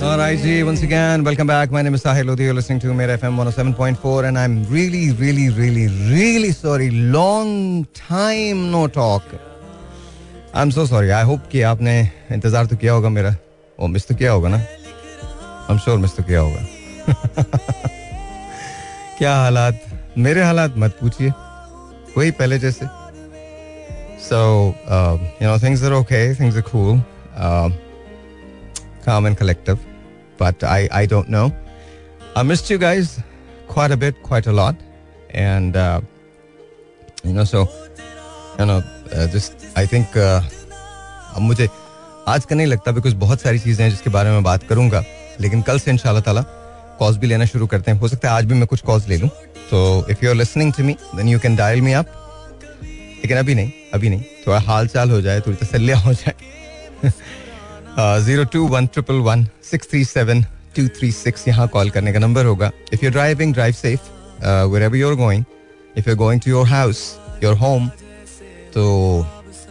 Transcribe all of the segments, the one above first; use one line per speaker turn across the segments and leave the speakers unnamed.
All right, G, once again, welcome back. My name is Sahil Lodi. You're listening to Mera FM 107.4, and I'm really, really, really, really sorry. Long time no talk. I'm so sorry. I hope कि आपने इंतजार तो किया होगा मेरा वो miss तो किया होगा ना I'm sure मिस तो किया होगा क्या हालात मेरे हालात मत पूछिए वही पहले जैसे So, uh, you know, things are okay, things are cool, uh, calm and collective. But I, I don't know. I missed you guys quite a bit, quite a lot. And, uh, you know, so, you know, uh, just, I think, uh, अब मुझे आज का नहीं लगता because बहुत सारी चीज़ें हैं जिसके बारे में बात करूँगा। लेकिन कल से इंशाल्लाह ताला कॉल्स भी लेना शुरू करते हैं। हो सकता है आज भी मैं कुछ कॉल्स ले लूँ। तो if you are listening to me then you can dial me आप लेकिन अभी नहीं अभी नहीं। थोड़ा हाल चाल हो जाए थोड़ी तसलिया हो जाए। Zero two one triple one six three seven two three six यहाँ कॉल करने का नंबर होगा। If you driving drive safe wherever you're going if you going to your house your home तो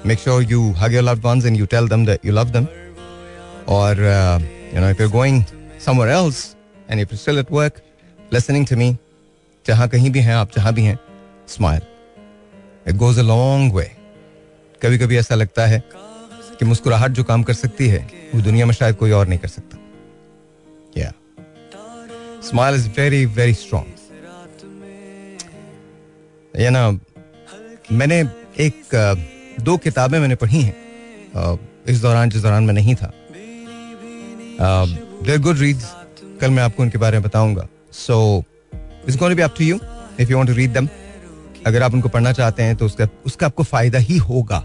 make sure you hug your ones and you tell them that you love them और you know if you going somewhere else and if you still at work listening to me जहाँ कहीं भी हैं, आप जहाँ भी हैं smile it goes a long way कभी कभी ऐसा लगता है कि मुस्कुराहट जो काम कर सकती है, वो दुनिया में शायद कोई और नहीं कर सकता। या smile is very very strong ये ना, मैंने एक दो किताबें मैंने पढ़ी हैं। इस दौरान, जिस दौरान मैं नहीं था। देर गुड रीड्स कल मैं आपको उनके बारे में बताऊँगा। So it's going be up to you if you want to read them अगर आप उनको पढ़ना चाहते हैं तो उसका उसका आपको फ़ायदा ही होगा।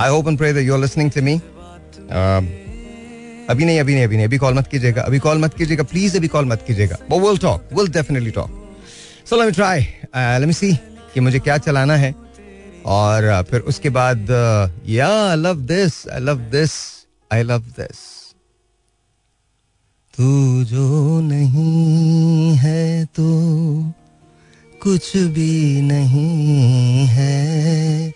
I hope and pray that you are listening to me अभी नहीं अभी नहीं अभी नहीं अभी कॉल मत कीजिएगा अभी कॉल मत कीजिएगा प्लीज़ अभी कॉल मत कीजिएगा but we'll talk we'll definitely talk so let me try let me see कि मुझे क्या चलाना है और uh, फिर उसके बाद या I love this I love this I love this तू जो नहीं है तो कुछ भी नहीं है।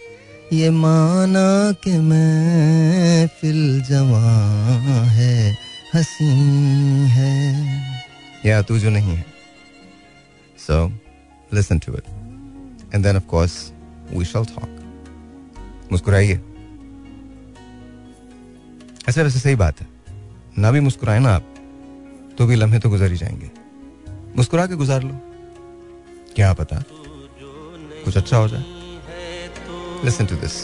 ये माना कि मैं फिल जवा है, हसी है। या तू जो नहीं है। So listen to it and then of course we shall talk मुस्कुराइए। ऐसे वैसे सही बात है। ना भी मुस्कुराए ना आप तो भी लम्हे तो गुजर ही जाएँगे। मुस्कुरा के गुजार लो। क्या पता कुछ अच्छा हो जाए। लिसन टू दिस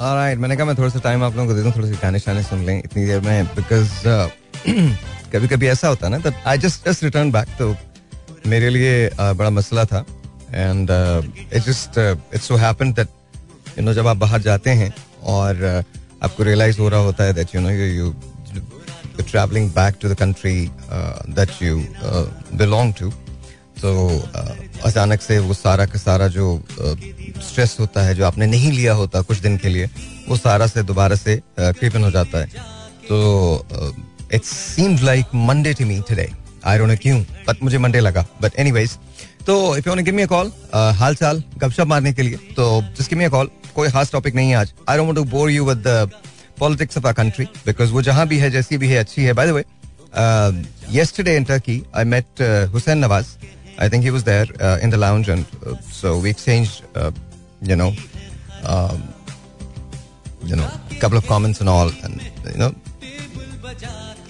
ऑलराइट मैंने कहा मैं थोड़ा सा टाइम आप लोगों को दे दूँ थोड़े से गाने शाने सुन लें इतनी देर में बिकॉज़ कभी कभी ऐसा होता है ना I just just return back तो मेरे लिए uh, बड़ा मसला था and it just it's so happened that you know जब आप बाहर जाते हैं और uh, आपको रियलाइज़ हो रहा होता है that you know you travelling back to the country that you belong to तो अचानक से वो सारा का सारा जो स्ट्रेस होता है जो आपने नहीं लिया होता कुछ दिन के लिए वो सारा से दोबारा से क्रीपन हो जाता है। तो it seems like Monday to me today I don't know क्यों बट मुझे मंडे लगा। बट एनीवेज तो if you give me a call हाल चाल गपशप मारने के लिए तो just give me a call कोई खास टॉपिक नहीं है आज। I don't want to bore you with the politics of our country because वो जहाँ भी है जैसी भी है अच्छी है। By the way in Turkey I met uh, Hussein Nawaz I think he was there uh, in the lounge, and uh, so we exchanged, uh, you know, um, you know, a couple of comments and all, and you know,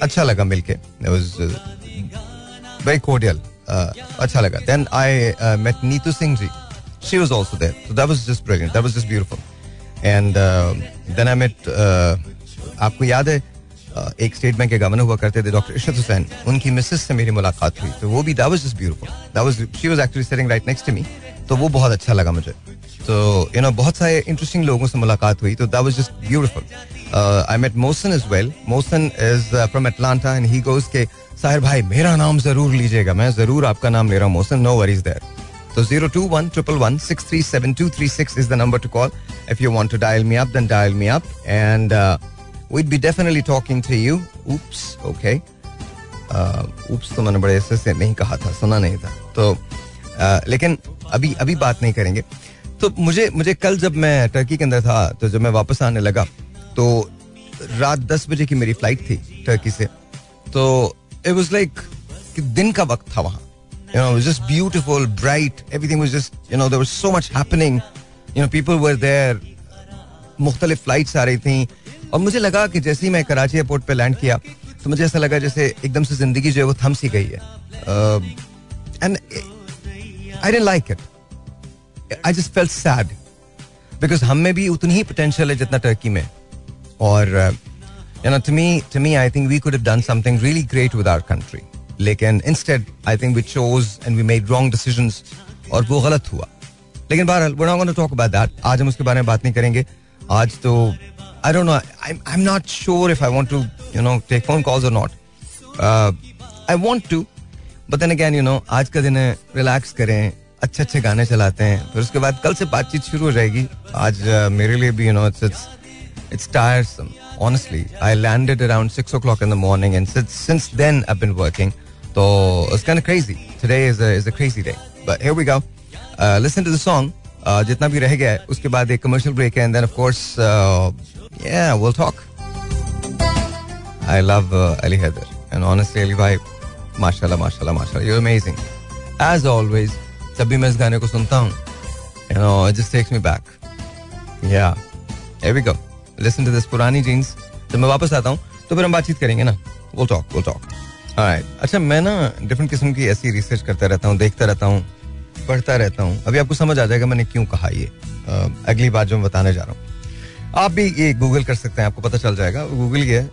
अच्छा लगा मिलके. It was uh, very cordial. Uh, अच्छा लगा. Then I uh, met Neetu Singh ji. She was also there, so that was just brilliant. That was just beautiful. And uh, then I met. Uh, आपको याद है एक state bank के governor हुआ करते थे, डॉक्टर इशरत हुसैन। उनकी मिसेस से मेरी मुलाकात हुई। तो वो भी that was just beautiful that was she was actually sitting right next to me तो वो बहुत अच्छा लगा मुझे। तो यू नो बहुत सारे इंटरेस्टिंग लोगों से मुलाकात हुई। तो that was just beautiful I met Mohsin is well Mohsin is from Atlanta and he goes के, साहिर भाई, मेरा नाम ज़रूर लीजिएगा। मैं ज़रूर आपका नाम ले रहा हूँ मोसन नो वरीज देयर तो zero two one triple one six three seven two three six is the number to call if you want we'd be definitely talking to you oops okay oops तो मैंने बड़े ऐसे से नहीं कहा था सुना नहीं था। तो आ, लेकिन अभी अभी बात नहीं करेंगे। तो मुझे मुझे कल जब मैं टर्की के अंदर था तो जब मैं वापस आने लगा तो रात दस बजे की मेरी फ़्लाइट थी टर्की से। तो इट वॉज़ लाइक दिन का वक्त था वहाँ। You know was just beautiful bright everything was you know there so much happening you know people were मुख्तलिफ़ फ्लाइट्स आ रही थी। और मुझे लगा कि जैसे ही मैं कराची एयरपोर्ट पे लैंड किया तो मुझे ऐसा लगा जैसे एकदम से ज़िंदगी जो है वो थम सी गई है। And I like it I just felt sad because हम में भी उतनी ही पोटेंशियल है जितना टर्की में। और you know to me to me I think we could have done something really great with our country लेकिन instead I think we chose and we made wrong decisions और वो गलत हुआ। लेकिन बहरहाल not going to talk about that आज हम उसके बारे में बात नहीं करेंगे। आज तो I don't know I I am not sure if I want to you know take phone calls और not I want to but then again you know आज का दिन है रिलैक्स करें अच्छे अच्छे गाने चलाते हैं फिर उसके बाद कल से बातचीत शुरू हो जाएगी आज uh, मेरे लिए भी you know it's it's it's tiresome. Honestly, I landed around six o'clock in the morning, and since since then I've been working. So it's kind of crazy. Today is a is a crazy day. But here we go. Uh, listen to the song. Uh, जितना भी रह गया है उसके बाद एक commercial break है and then of course uh, yeah we'll talk. I love uh, Ali Heather and honestly Ali भाई माशाल्लाह माशाल्लाह माशाल्लाह you're amazing. As always जब भी मैं इस गाने को सुनता हूँ you know it just takes me back. Yeah. Here we go. Listen to this पुरानी जीन्स जब मैं वापस आता हूँ तो फिर हम बातचीत करेंगे ना we'll talk we'll talk. Alright. अच्छा मैं ना डिफरेंट किस्म की ऐसी रिसर्च करता रहता हूँ देखता रहता हूँ पढ़ता रहता हूँ अभी आपको समझ आ जाएगा मैंने क्यों कहा ये अ, अगली बात जो मैं बताने जा रहा हूँ आप भी ये गूगल कर सकते हैं आपको पता चल जाएगा। गूगल ही है।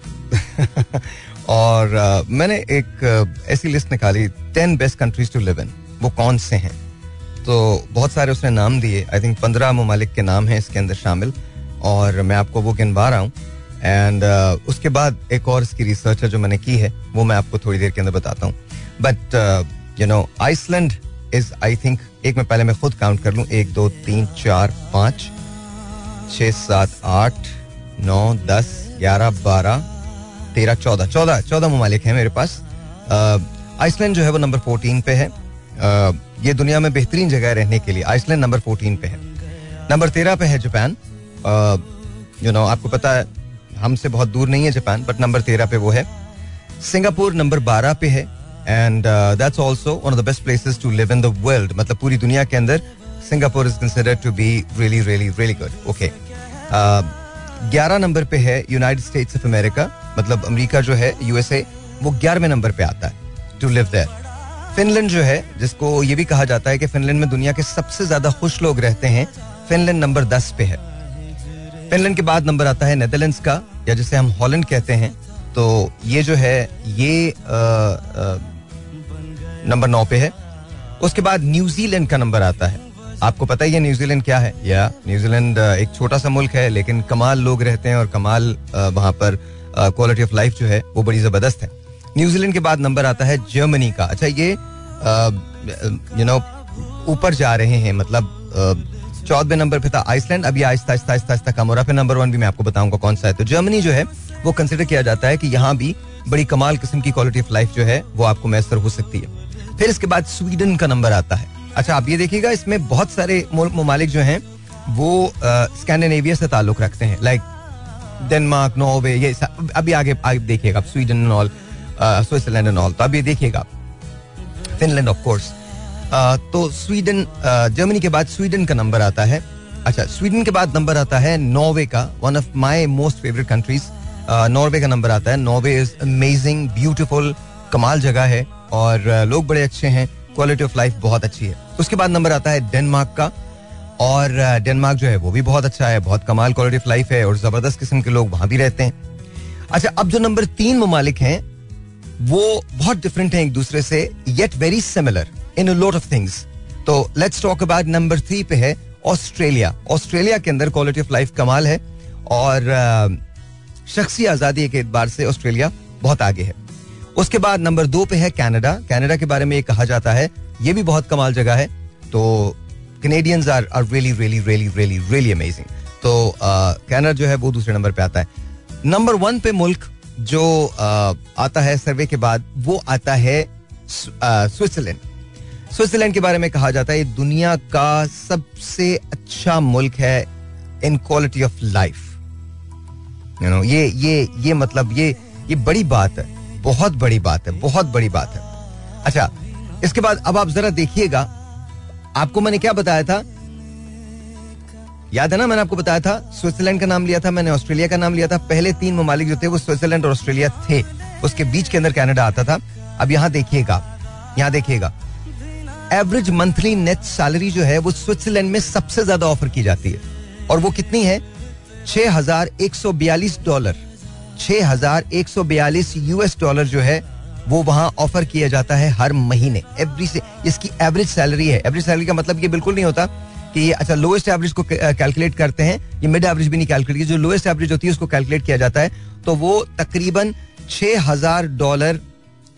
और अ, मैंने एक ऐसी लिस्ट निकाली ten best countries to live in वो कौन से हैं? तो बहुत सारे उसने नाम दिए। आई थिंक पंद्रह ममालिक के नाम हैं इसके अंदर शामिल। और मैं आपको वो गिनवा रहा हूँ। एंड uh, उसके बाद एक और इसकी रिसर्च है जो मैंने की है वो मैं आपको थोड़ी देर के अंदर बताता हूँ। But you know Iceland is I think एक मैं पहले मैं खुद काउंट कर लूँ। एक दो तीन चार पाँच। छः सात आठ नौ दस ग्यारह बारह तेरह चौदह। चौदह चौदह ममालिक हैं मेरे पास। आइसलैंड जो है वो नंबर फोर्टीन पे है। अ, ये दुनिया में बेहतरीन जगह रहने के लिए। आइसलैंड नंबर फोर्टीन पे है। नंबर तेरह पे है जापान। यू नो आपको पता है हमसे बहुत दूर नहीं है जापान बट नंबर तेरह पे वो है। सिंगापुर नंबर बारह पे है। And that's also one of the best places to live in the world मतलब पूरी दुनिया के अंदर Singapore is consider to be really really really good okay ग्यारह नंबर पे है यूनाइटेड स्टेट्स ऑफ़ अमेरिका मतलब अमेरिका जो है यूएसए वो ग्यारहवें नंबर पे आता है टू लिव देयर फिनलैंड जो है, जिसको ये भी कहा जाता है कि फिनलैंड में दुनिया के सबसे ज़्यादा खुश लोग रहते हैं फिनलैंड नंबर दस पे है। फिनलैंड के बाद नंबर आता है नेदरलैंड्स का, या जिसे हम हॉलैंड कहते हैं। तो ये जो है, ये नंबर नौ पे है। उसके बाद न्यूजीलैंड का नंबर आता है। आपको पता ही है न्यूजीलैंड क्या है? या न्यूजीलैंड एक छोटा सा मुल्क है, लेकिन कमाल लोग रहते हैं और कमाल वहाँ पर क्वालिटी ऑफ़ लाइफ जो है, वो बड़ी ज़बरदस्त है। न्यूजीलैंड के बाद नंबर आता है जर्मनी का। अच्छा ये यू नो ऊपर जा रहे हैं मतलब चौदहवें नंबर पे था आइसलैंड अभी आहिस्ता आहिस्ता आहिस्ता आहिस्ता कम हो रहा फिर नंबर वन भी मैं आपको बताऊँगा कौन सा है। तो जर्मनी जो है, वो कंसिडर किया जाता है कि यहाँ भी बड़ी कमाल किस्म की क्वालिटी ऑफ़ लाइफ जो है, वो आपको मैसर हो सकती है। फिर इसके बाद स्वीडन का नंबर आता है। अच्छा आप ये देखिएगा, इसमें बहुत सारे मुल्क ममालिक जो हैं, वो स्कैंडिनेविया से ताल्लुक रखते हैं। लाइक डेनमार्क नॉर्वे ये अभी आगे आगे देखिएगा Sweden and all Switzerland and all तो अब ये देखिएगा। फिनलैंड ऑफ़ कोर्स तो स्वीडन जर्मनी के बाद स्वीडन का नंबर आता है। अच्छा स्वीडन के बाद नंबर आता है नॉर्वे का one of my most favourite countries Norway का नंबर आता है। नॉर्वे इज़ अमेजिंग ब्यूटीफुल कमाल जगह है, और लोग बड़े अच्छे हैं। क्वालिटी ऑफ़ लाइफ बहुत अच्छी है। उसके बाद नंबर आता है डेनमार्क का। और डेनमार्क जो है, वो भी बहुत अच्छा है, बहुत कमाल क्वालिटी ऑफ़ लाइफ है और ज़बरदस्त किस्म के लोग वहाँ भी रहते हैं। अच्छा अब जो नंबर तीन ममालिक हैं, वो बहुत डिफरेंट हैं एक दूसरे से yet very similar in lot of things तो let's talk about number three पे है ऑस्ट्रेलिया ऑस्ट्रेलिया के अंदर क्वालिटी ऑफ़ लाइफ कमाल है और शख्सी आज़ादी के एतबार से ऑस्ट्रेलिया बहुत आगे है। उसके बाद नंबर दो पे है कनाडा। कनाडा के बारे में ये कहा जाता है, ये भी बहुत कमाल जगह है। तो Canadians are are really really really really really amazing तो कनाडा जो है वो दूसरे नंबर पे आता है। नंबर वन पे मुल्क जो आता है सर्वे के बाद, वो आता है स्व- स्विट्जरलैंड। स्विट्जरलैंड के बारे में कहा जाता है दुनिया का सबसे अच्छा मुल्क है in quality of life you know ये ये ये मतलब ये ये बड़ी बात है। बहुत बड़ी बात है, बहुत बड़ी बात है। अच्छा इसके बाद अब आप जरा देखिएगा, आपको मैंने क्या बताया था? याद है ना, मैंने आपको बताया था, स्विट्जरलैंड का नाम लिया था, मैंने ऑस्ट्रेलिया का नाम लिया था, पहले तीन ममालिक जो थे वो स्विट्जरलैंड और ऑस्ट्रेलिया थे। उसके बीच के अंदर कनाडा आता था। अब यहाँ देखिएगा यहाँ देखिएगा। एवरेज मंथली नेट सैलरी जो है, वो स्विट्जरलैंड में सबसे ज़्यादा ऑफ़र की जाती है। और वो कितनी है? छह हज़ार एक सौ बयालीस डॉलर। छह हज़ार एक सौ बयालीस यूएस डॉलर जो है, वो वहाँ ऑफ़र किया जाता है हर महीने। एवरी से, इसकी एवरेज सैलरी है। एवरेज सैलरी का मतलब ये बिल्कुल नहीं होता कि ये अच्छा लोएस्ट एवरेज को कैलकुलेट करते हैं, ये मिड एवरेज भी नहीं कैलकुलेट जो लोएस्ट एवरेज होती है, उसको कैलकुलेट किया जाता है। तो वो तकरीबन छह हज़ार डॉलर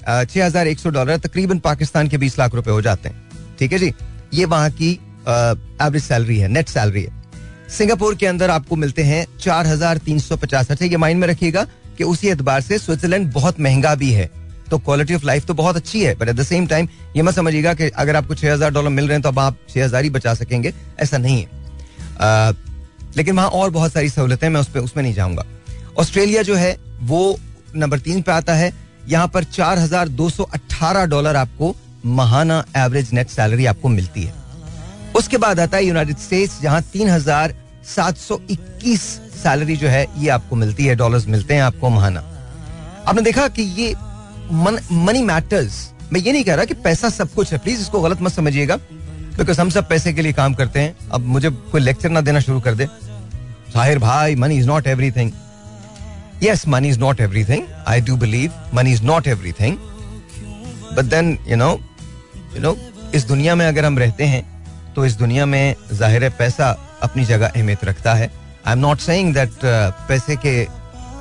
छह हज़ार एक सौ डॉलर तकरीबन पाकिस्तान के बीस लाख रुपए हो जाते हैं। ठीक है जी? ये वहाँ की एवरेज सैलरी है नेट सैलरी है। सिंगापुर के अंदर आपको मिलते हैं चार हज़ार तीन सौ पचास। अच्छा ये माइंड में रखिएगा कि उसी एतबार से स्विट्जरलैंड बहुत महँगा भी है। तो क्वालिटी ऑफ़ लाइफ तो बहुत अच्छी है but at the same time ये मत समझिएगा कि अगर आपको छह हज़ार डॉलर मिल रहे हैं तो अब आप छह हज़ार ही बचा सकेंगे। ऐसा नहीं है। आ, लेकिन वहाँ और बहुत सारी सहूलतें मैं उस पर उसमें नहीं जाऊँगा। ऑस्ट्रेलिया जो है वो नंबर तीन पे आता है। यहाँ पर चार हज़ार दो सौ अट्ठारह डॉलर आपको महाना एवरेज नेट सैलरी आपको मिलती है। उसके बाद आता है यूनाइटेड स्टेट्स जहाँ तीन हज़ार सात सौ इक्कीस सैलरी जो है, ये आपको मिलती है डॉलर्स मिलते हैं आपको महाना। आपने देखा कि ये मनी मैटर्स मैं ये नहीं कह रहा कि पैसा सब कुछ है। प्लीज़ इसको गलत मत समझिएगा। बिकॉज़ हम सब पैसे के लिए काम करते हैं। अब मुझे कोई लेक्चर ना देना शुरू कर दे। साहिर भाई money is not everything yes, money is not everything i do believe money is not everything but then you know you know इस दुनिया में अगर हम रहते हैं तो इस दुनिया में ज़ाहिर है पैसा अपनी जगह अहमियत रखता है। I am not saying that पैसे के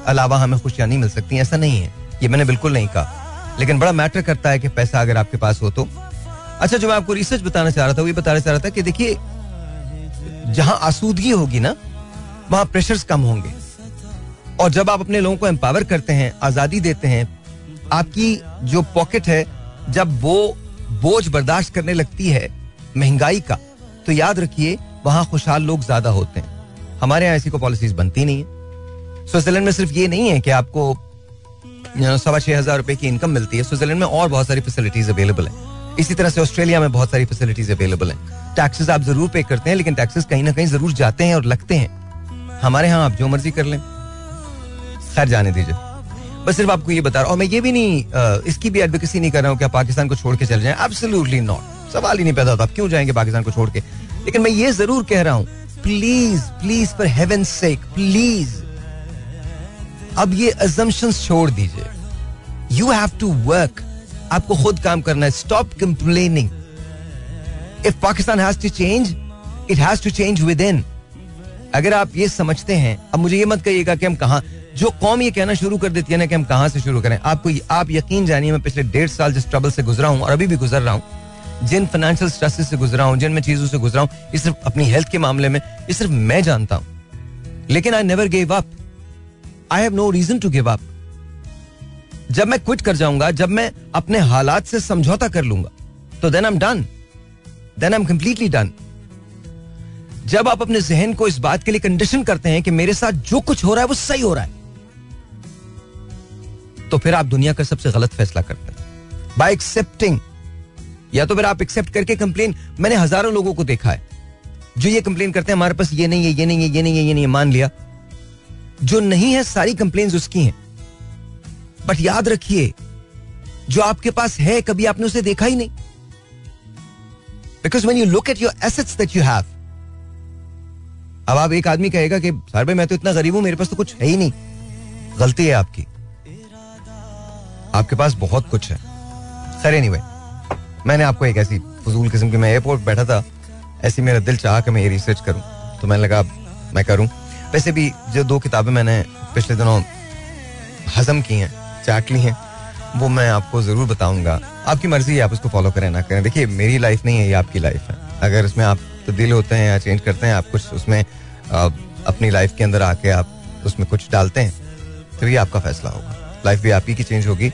अलावा हमें खुशियाँ नहीं मिल सकती, ऐसा नहीं है। ये मैंने बिल्कुल नहीं कहा। लेकिन बड़ा मैटर करता है कि पैसा अगर आपके पास हो तो। अच्छा जो मैं आपको रिसर्च बताना चाह रहा था, वो ये बताना चाह रहा था कि देखिए, जहाँ आसूदगी होगी ना, वहाँ प्रेशर्स कम होंगे। और जब आप अपने लोगों को एम्पावर करते हैं, आज़ादी देते हैं, आपकी जो पॉकेट है, जब वो बोझ बर्दाश्त करने लगती है महँगाई का तो याद रखिए वहाँ खुशहाल लोग ज़्यादा होते हैं। हमारे यहाँ ऐसी को पॉलिसीज़ बनती नहीं है। स्विट्जरलैंड में सिर्फ़ ये नहीं है कि आपको सवा छह हज़ार रुपए की इनकम मिलती है। स्विट्जरलैंड में और बहुत सारी फैसिलिटीज़ अवेलेबल है। इसी तरह से ऑस्ट्रेलिया में बहुत सारी फैसिलिटीज़ अवेलेबल हैं। टैक्सेस आप ज़रूर पे करते हैं, लेकिन टैक्सेस कहीं ना कहीं ज़रूर जाते हैं और लगते हैं। हमारे यहाँ आप जो मर्ज़ी कर लें। खैर, जाने दीजिए। बस सिर्फ़ आपको ये बता रहा हूँ मैं ये भी नहीं इसकी भी एडवोकेसी नहीं कर रहा हूँ कि आप पाकिस्तान को छोड़ के चले जाएँ। एब्सोल्युटली नॉट सवाल ही नहीं पैदा होता। आप क्यों जाएँगे पाकिस्तान को छोड़ के? लेकिन मैं ये ज़रूर कह रहा हूँ please please for heaven sake please अब ये अजम्पन छोड़ दीजिए। यू हैव टू वर्क आपको खुद काम करना है। Stop complaining if Pakistan has to change it has to change within अगर आप ये समझते हैं, अब मुझे ये मत कहिएगा कि हम कहा जो कौम ये कहना शुरू कर देती है ना कि हम कहाँ से शुरू करें। आपको आप यकीन जानिए, मैं पिछले डेढ़ साल जिस ट्रबल से गुजरा हूँ और अभी भी गुजर रहा हूँ जिन फाइनेंशियल स्ट्रेसेस से गुजरा हूँ, जिन मैं चीज़ों से गुजरा हूँ, ये सिर्फ़ अपनी हेल्थ के मामले में, ये सिर्फ़ मैं जानता हूँ। लेकिन I never gave up I have no reason to give up जब मैं क्विट कर जाऊँगा, जब मैं अपने हालात से समझौता कर लूँगा तो then I am done then I am completely done जब आप अपने जहन को इस बात के लिए कंडीशन करते हैं कि मेरे साथ जो कुछ हो रहा है, वो सही हो रहा है तो फिर आप दुनिया का सबसे गलत फैसला करते हैं। बाय एक्सेप्टिंग या तो फिर आप एक्सेप्ट करके कंप्लेन मैंने हज़ारों लोगों को देखा है जो ये कंप्लेन करते हैं हमारे पास ये नहीं है ये नहीं है ये नहीं है ये नहीं है मान लिया। जो नहीं है सारी कंप्लेन उसकी हैं। बट याद रखिए जो आपके पास है कभी आपने उसे देखा ही नहीं। Because when you look at your assets that you have अब आप एक आदमी कहेगा कि सर भाई मैं तो इतना गरीब हूँ मेरे पास तो कुछ है ही नहीं। गलती है आपकी। आपके पास बहुत कुछ है। सर एनी anyway, मैंने आपको एक ऐसी फजूल किस्म की, मैं एयरपोर्ट बैठा था, ऐसी मेरा दिल चाह कि मैं ये रिसर्च करूँ। तो मैंने लगा, मैं करूँ। वैसे भी जो दो किताबें मैंने पिछले दिनों हजम की हैं, चाट ली हैं, वो मैं आपको ज़रूर बताऊँगा। आपकी मर्ज़ी है, आप उसको फॉलो करें ना करें। देखिए, मेरी लाइफ नहीं है, ये आपकी लाइफ है। अगर इसमें आप तब्दील होते हैं या चेंज करते हैं, आप कुछ उसमें अपनी लाइफ के अंदर आके आप उसमें कुछ डालते हैं तो ये आपका फैसला होगा। लाइफ भी आपकी की चेंज होगी।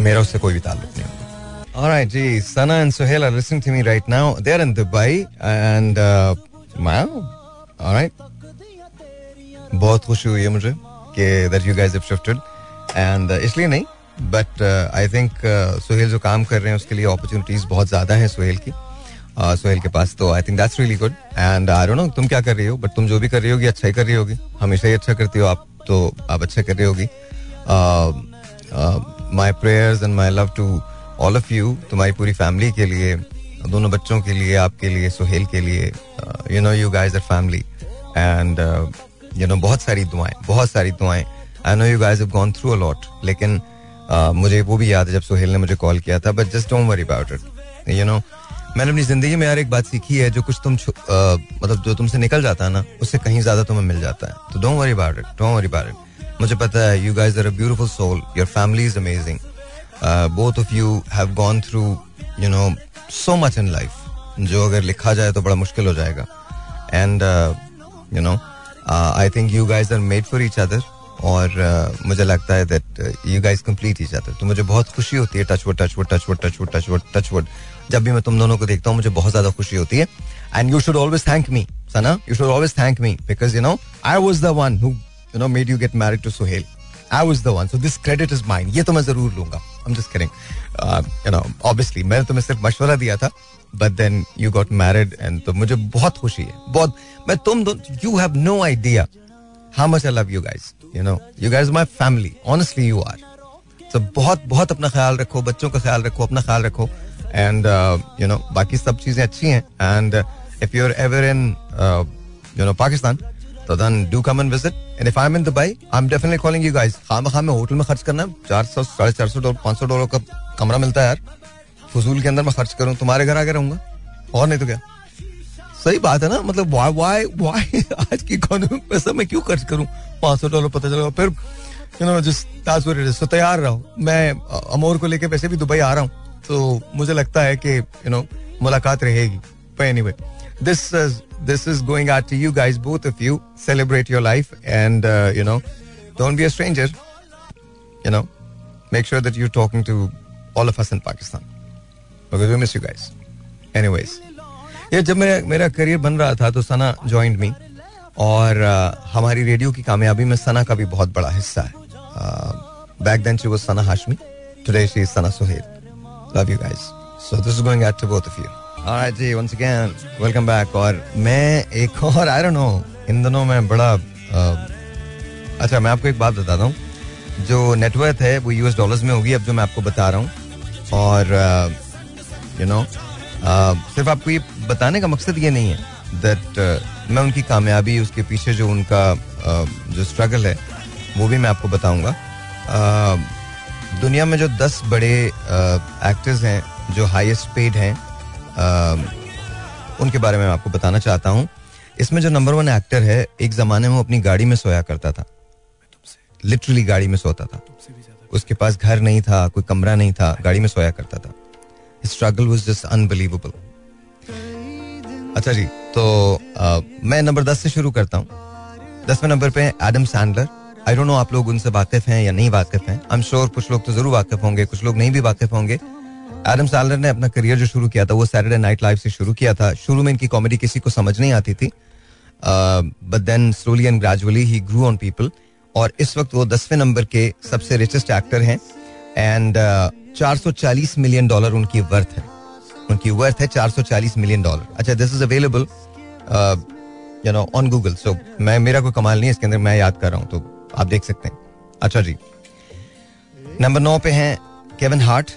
मेरा उससे कोई भी ताल्लुक नहीं होगा Alright, ji Sana and Sohail are listening to me right now. They're in Dubai and uh. बहुत खुशी हुई है मुझे कि that you guys have shifted. And uh, इसलिए नहीं बट आई थिंक सुहेल जो काम कर रहे हैं उसके लिए अपॉर्चुनिटीज़ बहुत ज़्यादा है सुहेल की uh, सुहेल के पास तो I think that's really good and I don't know तुम क्या कर रही हो बट तुम जो भी कर रही होगी अच्छा ही कर रही होगी हमेशा ही अच्छा करती हो आप तो आप अच्छा कर रही होगी my prayers and my love to all of you तुम्हारी पूरी फैमिली के लिए दोनों बच्चों के लिए आपके लिए सुहेल के लिए you know you guys are family and you know बहुत सारी दुआएँ बहुत सारी दुआएँ. I know you guys gone through a lot लेकिन uh, मुझे वो भी याद है जब सुहेल ने मुझे कॉल किया था but just don't worry about it you know मैंने अपनी ज़िंदगी में यार एक बात सीखी है जो कुछ तुम uh, मतलब जो तुमसे निकल जाता है ना उससे कहीं ज़्यादा तुम्हें मिल जाता है. तो don't worry about it don't worry about it मुझे पता है you guys are a beautiful soul your family is amazing both of you have gone through you know so much in life जो अगर लिखा जाए तो बड़ा मुश्किल हो जाएगा। And you know I think you guys are made for each other और uh, मुझे लगता है that you guys complete each other तो मुझे बहुत खुशी होती है touch wood touch wood touch wood touch wood touch wood touch wood जब भी मैं तुम दोनों को देखता हूँ मुझे बहुत ज़्यादा खुशी होती है। And you should always thank me Sana you should always thank me because you know I was the one who you know made you get married to Suhail I was the one so this credit is mind ये तो मैं जरूर लूंगा I am just caring you know obviously मैंने तुम्हें सिर्फ मशवरा दिया था but then you got married and तो मुझे बहुत खुशी है बहुत मैं तुम you have no idea how much I love you guys you know you guys my family honestly you are तो बहुत बहुत अपना ख्याल रखो बच्चों का ख्याल रखो अपना ख्याल रखो एंड यू नो बाकी सब चीजें अच्छी हैं and if you are ever in you know Pakistan तो then do come and visit and if I am in Dubai I am definitely calling you guys खाम खाम में होटल में खर्च करना, चार सौ, साढ़े चार सौ डॉलर, पाँच सौ डॉलर का कमरा मिलता है यार। फजूल के अंदर मैं खर्च करूँ, तुम्हारे घर आके रहूँगा। और नहीं तो क्या? सही बात है ना? मतलब वाई वाई वाई आज की इकोनॉमी में पैसा मैं क्यों खर्च करूँ? पाँच सौ डॉलर पता चलेगा। फिर यू नो जिस ताजपुर तो तैयार रहो। मैं अमोर को लेके वैसे भी दुबई आ रहा हूँ। तो मुझे लगता है कि यू नो मुलाकात रहेगी। पर Anyway this this is going out to you guys, both of you. Celebrate your life and, uh, you know, don't be a stranger. You know, make sure that you're talking to all of us in Pakistan. Because we miss you guys. Anyways. ये जब मेरा मेरा career बन रहा था तो सना joint मी और uh, हमारी रेडियो की कामयाबी में सना का भी बहुत बड़ा हिस्सा है back then she was Sana Hashmi today she is Sana Suhail love you guys so this is going at to both of you alright ji once again welcome back और मैं एक और आई डोंट नो इन दिनों में बड़ा अच्छा मैं आपको एक बात बताता हूँ जो नेटवर्क है, वो यूएस डॉलर्स में होगी, अब जो मैं आपको बता रहा हूँ। और यू नो सिर्फ़ आपको ये बताने का मकसद ये नहीं है दैट मैं उनकी कामयाबी, उसके पीछे जो उनका जो स्ट्रगल है, वो भी मैं आपको बताऊँगा। दुनिया में जो दस बड़े एक्टर्स हैं, जो हाईएस्ट पेड हैं उनके बारे में आपको बताना चाहता हूँ। इसमें जो नंबर वन एक्टर है एक जमाने में वो अपनी गाड़ी में सोया करता था। लिटरली गाड़ी में सोता था। उसके पास घर नहीं था कोई कमरा नहीं था गाड़ी में सोया करता था। स्ट्रगल वॉज़ जस्ट अनबिलीवेबल अच्छा जी तो आ, मैं नंबर दस से शुरू करता हूँ। दसवें नंबर पे Adam Sandler I don't know आप लोग उनसे वाकिफ हैं या नहीं वाकिफ हैं। आई एम श्योर कुछ लोग तो ज़रूर वाकिफ होंगे कुछ लोग नहीं भी वाकिफ होंगे। एडम सैंडलर ने अपना करियर जो शुरू किया था वो सैटरडे नाइट लाइव से शुरू किया था। शुरू में इनकी कॉमेडी किसी को समझ नहीं आती थी। But then slowly and gradually he grew on people और इस वक्त वो दसवें नंबर के सबसे रिचेस्ट एक्टर हैं। एंड uh, 440 मिलियन डॉलर उनकी वर्थ है। उनकी वर्थ है 440 मिलियन डॉलर अच्छा this is available you know on Google so मैं मेरा कोई कमाल नहीं है इसके अंदर मैं याद कर रहा हूँ तो आप देख सकते हैं। अच्छा जी। नंबर नौ पे हैं केविन हार्ट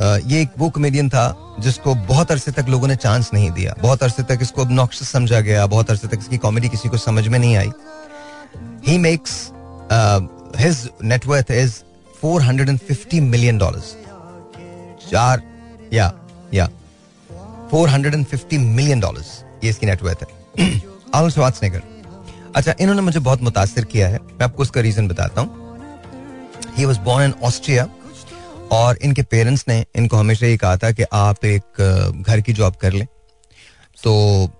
ये एक वो कॉमेडियन था जिसको बहुत अरसे तक लोगों ने चांस नहीं दिया। बहुत अरसे तक इसको ऑब्नॉक्शियस समझा गया, बहुत अरसे तक इसकी कॉमेडी किसी को समझ में नहीं आई। He makes his net worth is 450 million dollars चार, या या 450 मिलियन डॉलर्स ये इसकी नेटवर्थ है। आर्नल्ड श्वार्ज़नेगर अच्छा इन्होंने मुझे बहुत मुतासर किया है। मैं आपको उसका रीजन बताता हूँ। He was born in Austria और इनके पेरेंट्स ने इनको हमेशा ये कहा था कि आप एक घर की जॉब कर लें। तो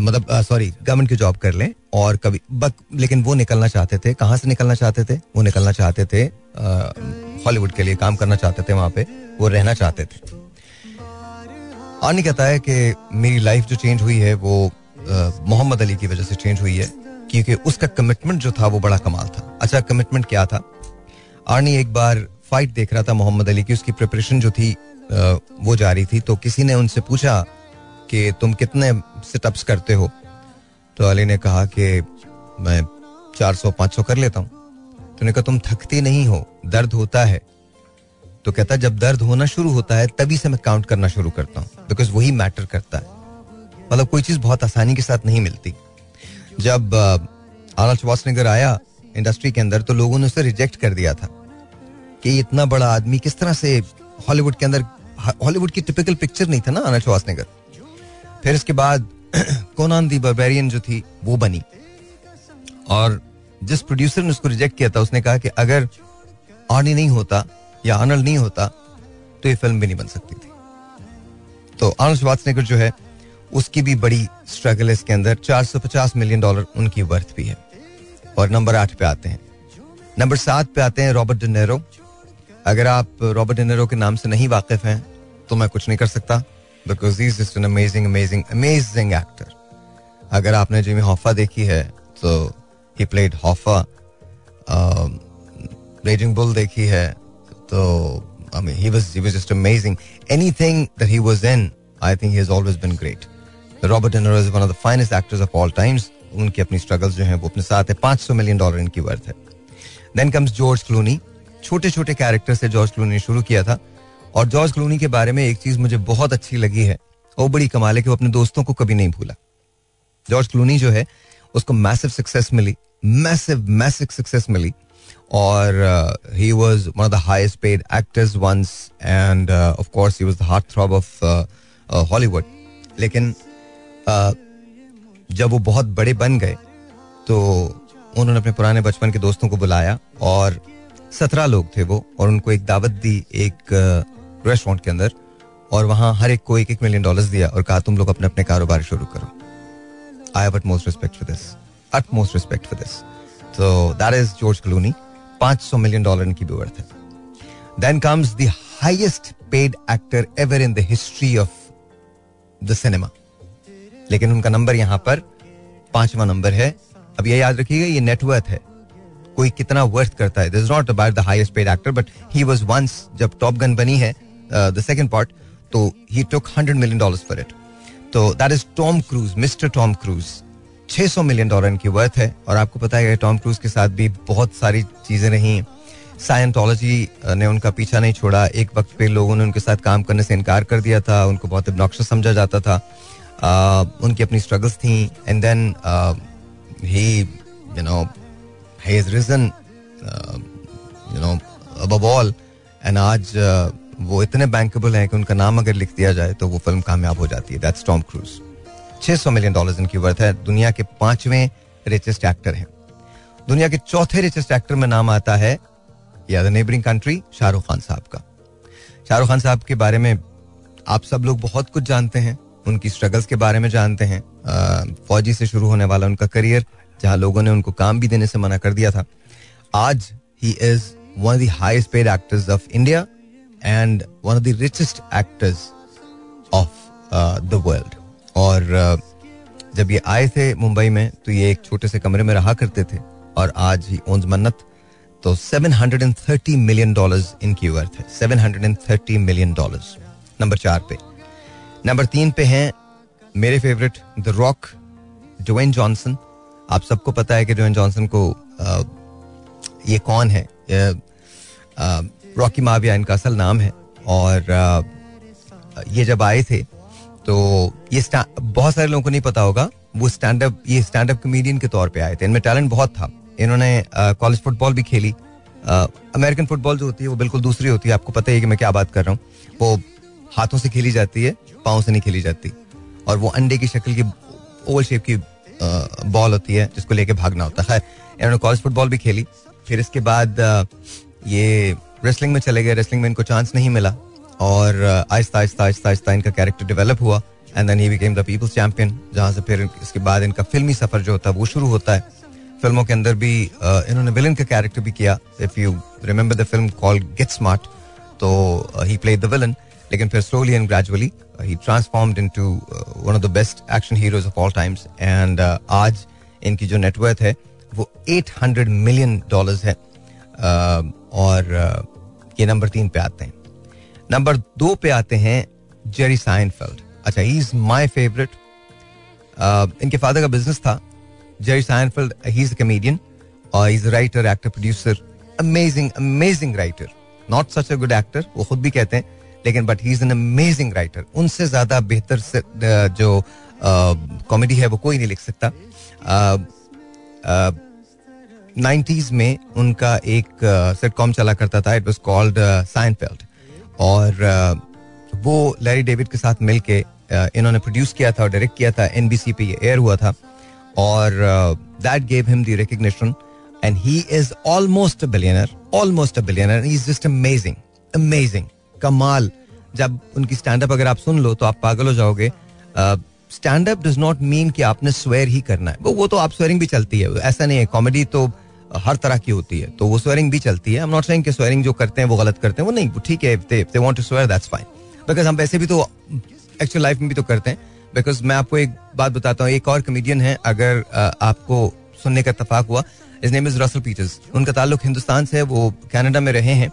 मतलब सॉरी, गवर्नमेंट की जॉब कर लें और कभी, बक, लेकिन वो निकलना चाहते थे। कहाँ से निकलना चाहते थे? वो निकलना चाहते थे हॉलीवुड के लिए काम करना चाहते थे वहाँ पे। वो रहना चाहते थे। आनी कहता है कि मेरी लाइफ जो चेंज हुई है, वो मोहम्मद अली की वजह से चेंज हुई है, क्योंकि उसका कमिटमेंट जो था, वो बड़ा कमाल था। अच्छा कमिटमेंट क्या था? आर्नी एक बार फाइट देख रहा था मोहम्मद अली की, उसकी प्रिपरेशन जो थी वो जारी थी। तो किसी ने उनसे पूछा कि तुम कितने सिटअप्स करते हो? तो अली ने कहा कि मैं 400 500 कर लेता हूँ। तो कहा, तुम थकती नहीं हो, दर्द होता है। तो कहता, जब दर्द होना शुरू होता है, तभी से मैं काउंट करना शुरू करता हूँ बिकॉज़ वही मैटर करता है। मतलब कोई चीज़ बहुत आसानी के साथ नहीं मिलती। जब आनंद श्वासनगर आया इंडस्ट्री के अंदर तो लोगों ने उसे रिजेक्ट कर दिया था। कि इतना बड़ा आदमी किस तरह से हॉलीवुड के अंदर, हॉलीवुड की टिपिकल पिक्चर नहीं था ना आनंद श्वासनगर फिर इसके बाद कोनान दी बर्बेरियन जो थी, वो बनी। और जिस प्रोड्यूसर ने उसको रिजेक्ट किया था, उसने कहा कि अगर आर्नी नहीं होता या आनल नहीं होता तो ये फ़िल्म भी नहीं बन सकती थी। तो आनल श्वासनेगर जो है, उसकी भी बड़ी स्ट्रगल है इसके अंदर। 450 मिलियन डॉलर उनकी वर्थ भी है। और नंबर आठ पे आते हैं। नंबर सात पे आते हैं रॉबर्ट डिनेरो अगर आप रॉबर्ट डिनेरो के नाम से नहीं वाकिफ हैं तो मैं कुछ नहीं कर सकता because is just an amazing amazing amazing actor अगर आपने जिमी हॉफा देखी है तो he played Hoffa Raging Bull देखी है तो I mean, he was he was just amazing. Anything that he was in, I think he has always been great. Robert De Niro is one of the finest actors of all. उनकी अपनी struggles जो हैं वो अपने साथ है 500 million dollar इनकी worth है देन कम्स जॉर्ज क्लूनी छोटे छोटे कैरेक्टर से जॉर्ज क्लूनी ने शुरू किया था। और जॉर्ज क्लूनी के बारे में एक चीज़ मुझे बहुत अच्छी लगी है। वो बड़ी कमाल है कि वो अपने दोस्तों को कभी नहीं भूला। जॉर्ज क्लूनी जो है उसको मैसिव सक्सेस मिली। मैसिव मैसिव सक्सेस मिली। और he was one of the highest paid actors once and of course he was the heart throb of Hollywood लेकिन uh, जब वो बहुत बड़े बन गए तो उन्होंने अपने पुराने बचपन के दोस्तों को बुलाया और सत्रह लोग थे वो, और उनको एक दावत दी एक रेस्टोरेंट के अंदर, और वहाँ हर एक को एक एक मिलियन डॉलर्स दिया और कहा, तुम लोग अपने अपने कारोबार शुरू करो। I have most respect for this utmost respect for this तो that is George Clooney 500 million dollar की भी वर्थ है। Then comes the paid actor ever in the history of the cinema लेकिन उनका नंबर यहाँ पर पांचवा नंबर है। अब ये याद रखिएगा, ये नेटवर्थ है। कोई कितना वर्थ करता है। This not about the highest paid actor but he was once जब टॉप गन बनी है द सेकंड पार्ट तो he took 100 million dollars for it तो that is Tom Cruise Mister Tom Cruise 600 million dollar इनकी worth है। और आपको पता है टॉम क्रूज के साथ भी बहुत सारी चीज़ें रही साइंटोलॉजी ने उनका पीछा नहीं छोड़ा। एक वक्त पे लोगों ने उनके साथ काम करने से इनकार कर दिया था। उनको बहुत इब्नॉक्शस समझा जाता था। Uh, उनकी अपनी स्ट्रगल्स थी। And then he you know reason you know all and आज uh, वो इतने बैंकेबल हैं कि उनका नाम अगर लिख दिया जाए तो वो फ़िल्म कामयाब हो जाती है। That's Tom Cruise 600 million dollars इनकी वर्थ है। दुनिया के पाँचवें रिचेस्ट एक्टर हैं। दुनिया के चौथे रिचेस्ट एक्टर में नाम आता है या the neighbouring country Shahrukh Khan साहब का। शाहरुख खान साहब के बारे में आप सब लोग बहुत कुछ जानते हैं। उनकी स्ट्रगल्स के बारे में जानते हैं। फौजी से शुरू होने वाला उनका करियर जहाँ लोगों ने उनको काम भी देने से मना कर दिया था। आज he is one of the highest paid actors of India and one of the richest actors of the world और जब ये आए थे मुंबई में तो ये एक छोटे से कमरे में रहा करते थे और आज ही ओन्स मन्नत तो 730 मिलियन डॉलर्स इनकी वर्थ है। 730 मिलियन डॉलर्स नंबर चार पे। नंबर तीन पे हैं मेरे favourite the Rock Dwayne Johnson आप सबको पता है कि जोएन जॉनसन को आ, ये कौन है? रॉकी माविया इनका असल नाम है। और आ, ये जब आए थे तो ये बहुत सारे लोगों को नहीं पता होगा वो स्टैंड अप ये स्टैंड अप कॉमेडियन के तौर पे आए थे। इनमें टैलेंट बहुत था। इन्होंने कॉलेज फुटबॉल भी खेली। अमेरिकन फुटबॉल जो होती है वो बिल्कुल दूसरी होती है। आपको पता है कि मैं क्या बात कर रहा हूँ। वो हाथों से खेली जाती है पाँव से नहीं खेली जाती। और वो अंडे की शक्ल की ओवल शेप की बॉल होती है, जिसको लेके भागना होता है। खैर इन्होंने कॉलेज फुटबॉल भी खेली। फिर इसके बाद ये रेसलिंग में चले गए। रेसलिंग में इनको चांस नहीं मिला। और आहिस्ता आहिस्ता आहिस्ता आहिस्ता इनका कैरेक्टर डेवलप हुआ। And then he became the people's champion जहाँ से फिर इसके बाद इनका फिल्मी सफ़र जो होता है, वो शुरू होता है। फ़िल्मों के अंदर भी इन्होंने विलन का कैरेक्टर भी किया। If you remember the film called Get Smart तो ही प्ले द विलन लेकिन फिर slowly and gradually he transformed into one of the best action heroes of all times and आज इनकी जो नेटवर्थ है वो 800 मिलियन डॉलर्स है। Uh, और uh, ये नंबर तीन पे आते हैं। नंबर दो पे आते हैं जेरी साइनफेल्ड अच्छा ही इज़ माई फेवरेट इनके फादर का बिज़नेस था। Jerry Seinfeld he is comedian और is writer actor producer amazing amazing writer not such a good actor वो खुद भी कहते हैं। लेकिन but he is an amazing writer उनसे ज़्यादा बेहतर से जो कॉमेडी है, वो कोई नहीं लिख सकता। नाइन्टीज में उनका एक सिटकॉम चला करता था। इट वॉज़ कॉल्ड साइनफेल्ड और वो लैरी डेविड के साथ मिलके इन्होंने प्रोड्यूस किया था और डायरेक्ट किया था। एन बी सी पे एयर हुआ था। और that gave him the recognition and he is almost a billionaire almost a billionaire is just amazing amazing कमाल। जब उनकी स्टैंड अप अगर आप सुन लो तो आप पागल हो जाओगे। Stand up does not mean कि आपने स्वेयर ही करना है। वो वो तो आप स्वेरिंग भी चलती है। ऐसा नहीं है। कॉमेडी तो हर तरह की होती है। तो वो स्वेरिंग भी चलती है। नॉट कि स्वेरिंग जो करते हैं, वो गलत करते हैं। वो नहीं। ठीक है। They they want to that's fine because हम वैसे भी तो एक्चुअल लाइफ में भी तो करते हैं। बिकॉज़ मैं आपको एक बात बताता हूँ। एक और कमेडियन है। अगर आपको सुनने का इतफाक हुआ his name is Russell Peters उनका ताल्लुक हिंदुस्तान से है। वो कनाडा में रहे हैं।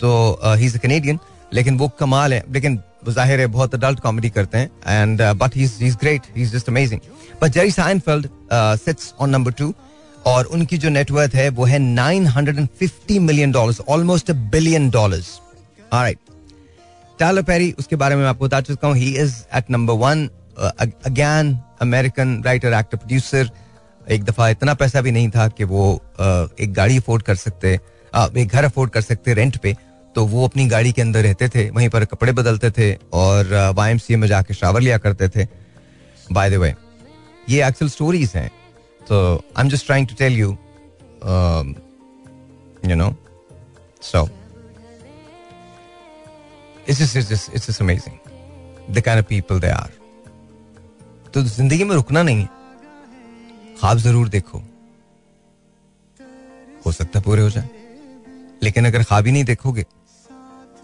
तो ही इज़ अ कैनेडियन लेकिन वो कमाल है। लेकिन ज़ाहिर है बहुत अडल्ट कॉमेडी करते हैं। And but he is great he is just amazing but Jerry Seinfeld sits on number two और उनकी जो नेटवर्थ है वो है 950 million dollars almost a billion dollars alright Tyler Perry उसके बारे में आपको बता चुका हूँ। He is at number one again American writer actor producer एक दफ़ा इतना पैसा भी नहीं था कि वो uh, एक गाड़ी अफोर्ड कर सकते uh, एक घर अफोर्ड कर सकते रेंट पे। तो वो अपनी गाड़ी के अंदर रहते थे, वहीं पर कपड़े बदलते थे और वाई में जाके शावर लिया करते थे। बाय द वे ये एक्चुअल स्टोरीज हैं। तो I am just trying to tell you you know so it's just amazing, the kind of people they are. तो ज़िंदगी में रुकना नहीं है ख्वाब ज़रूर देखो। हो सकता पूरे हो जाए, लेकिन अगर ख्वाब ही नहीं देखोगे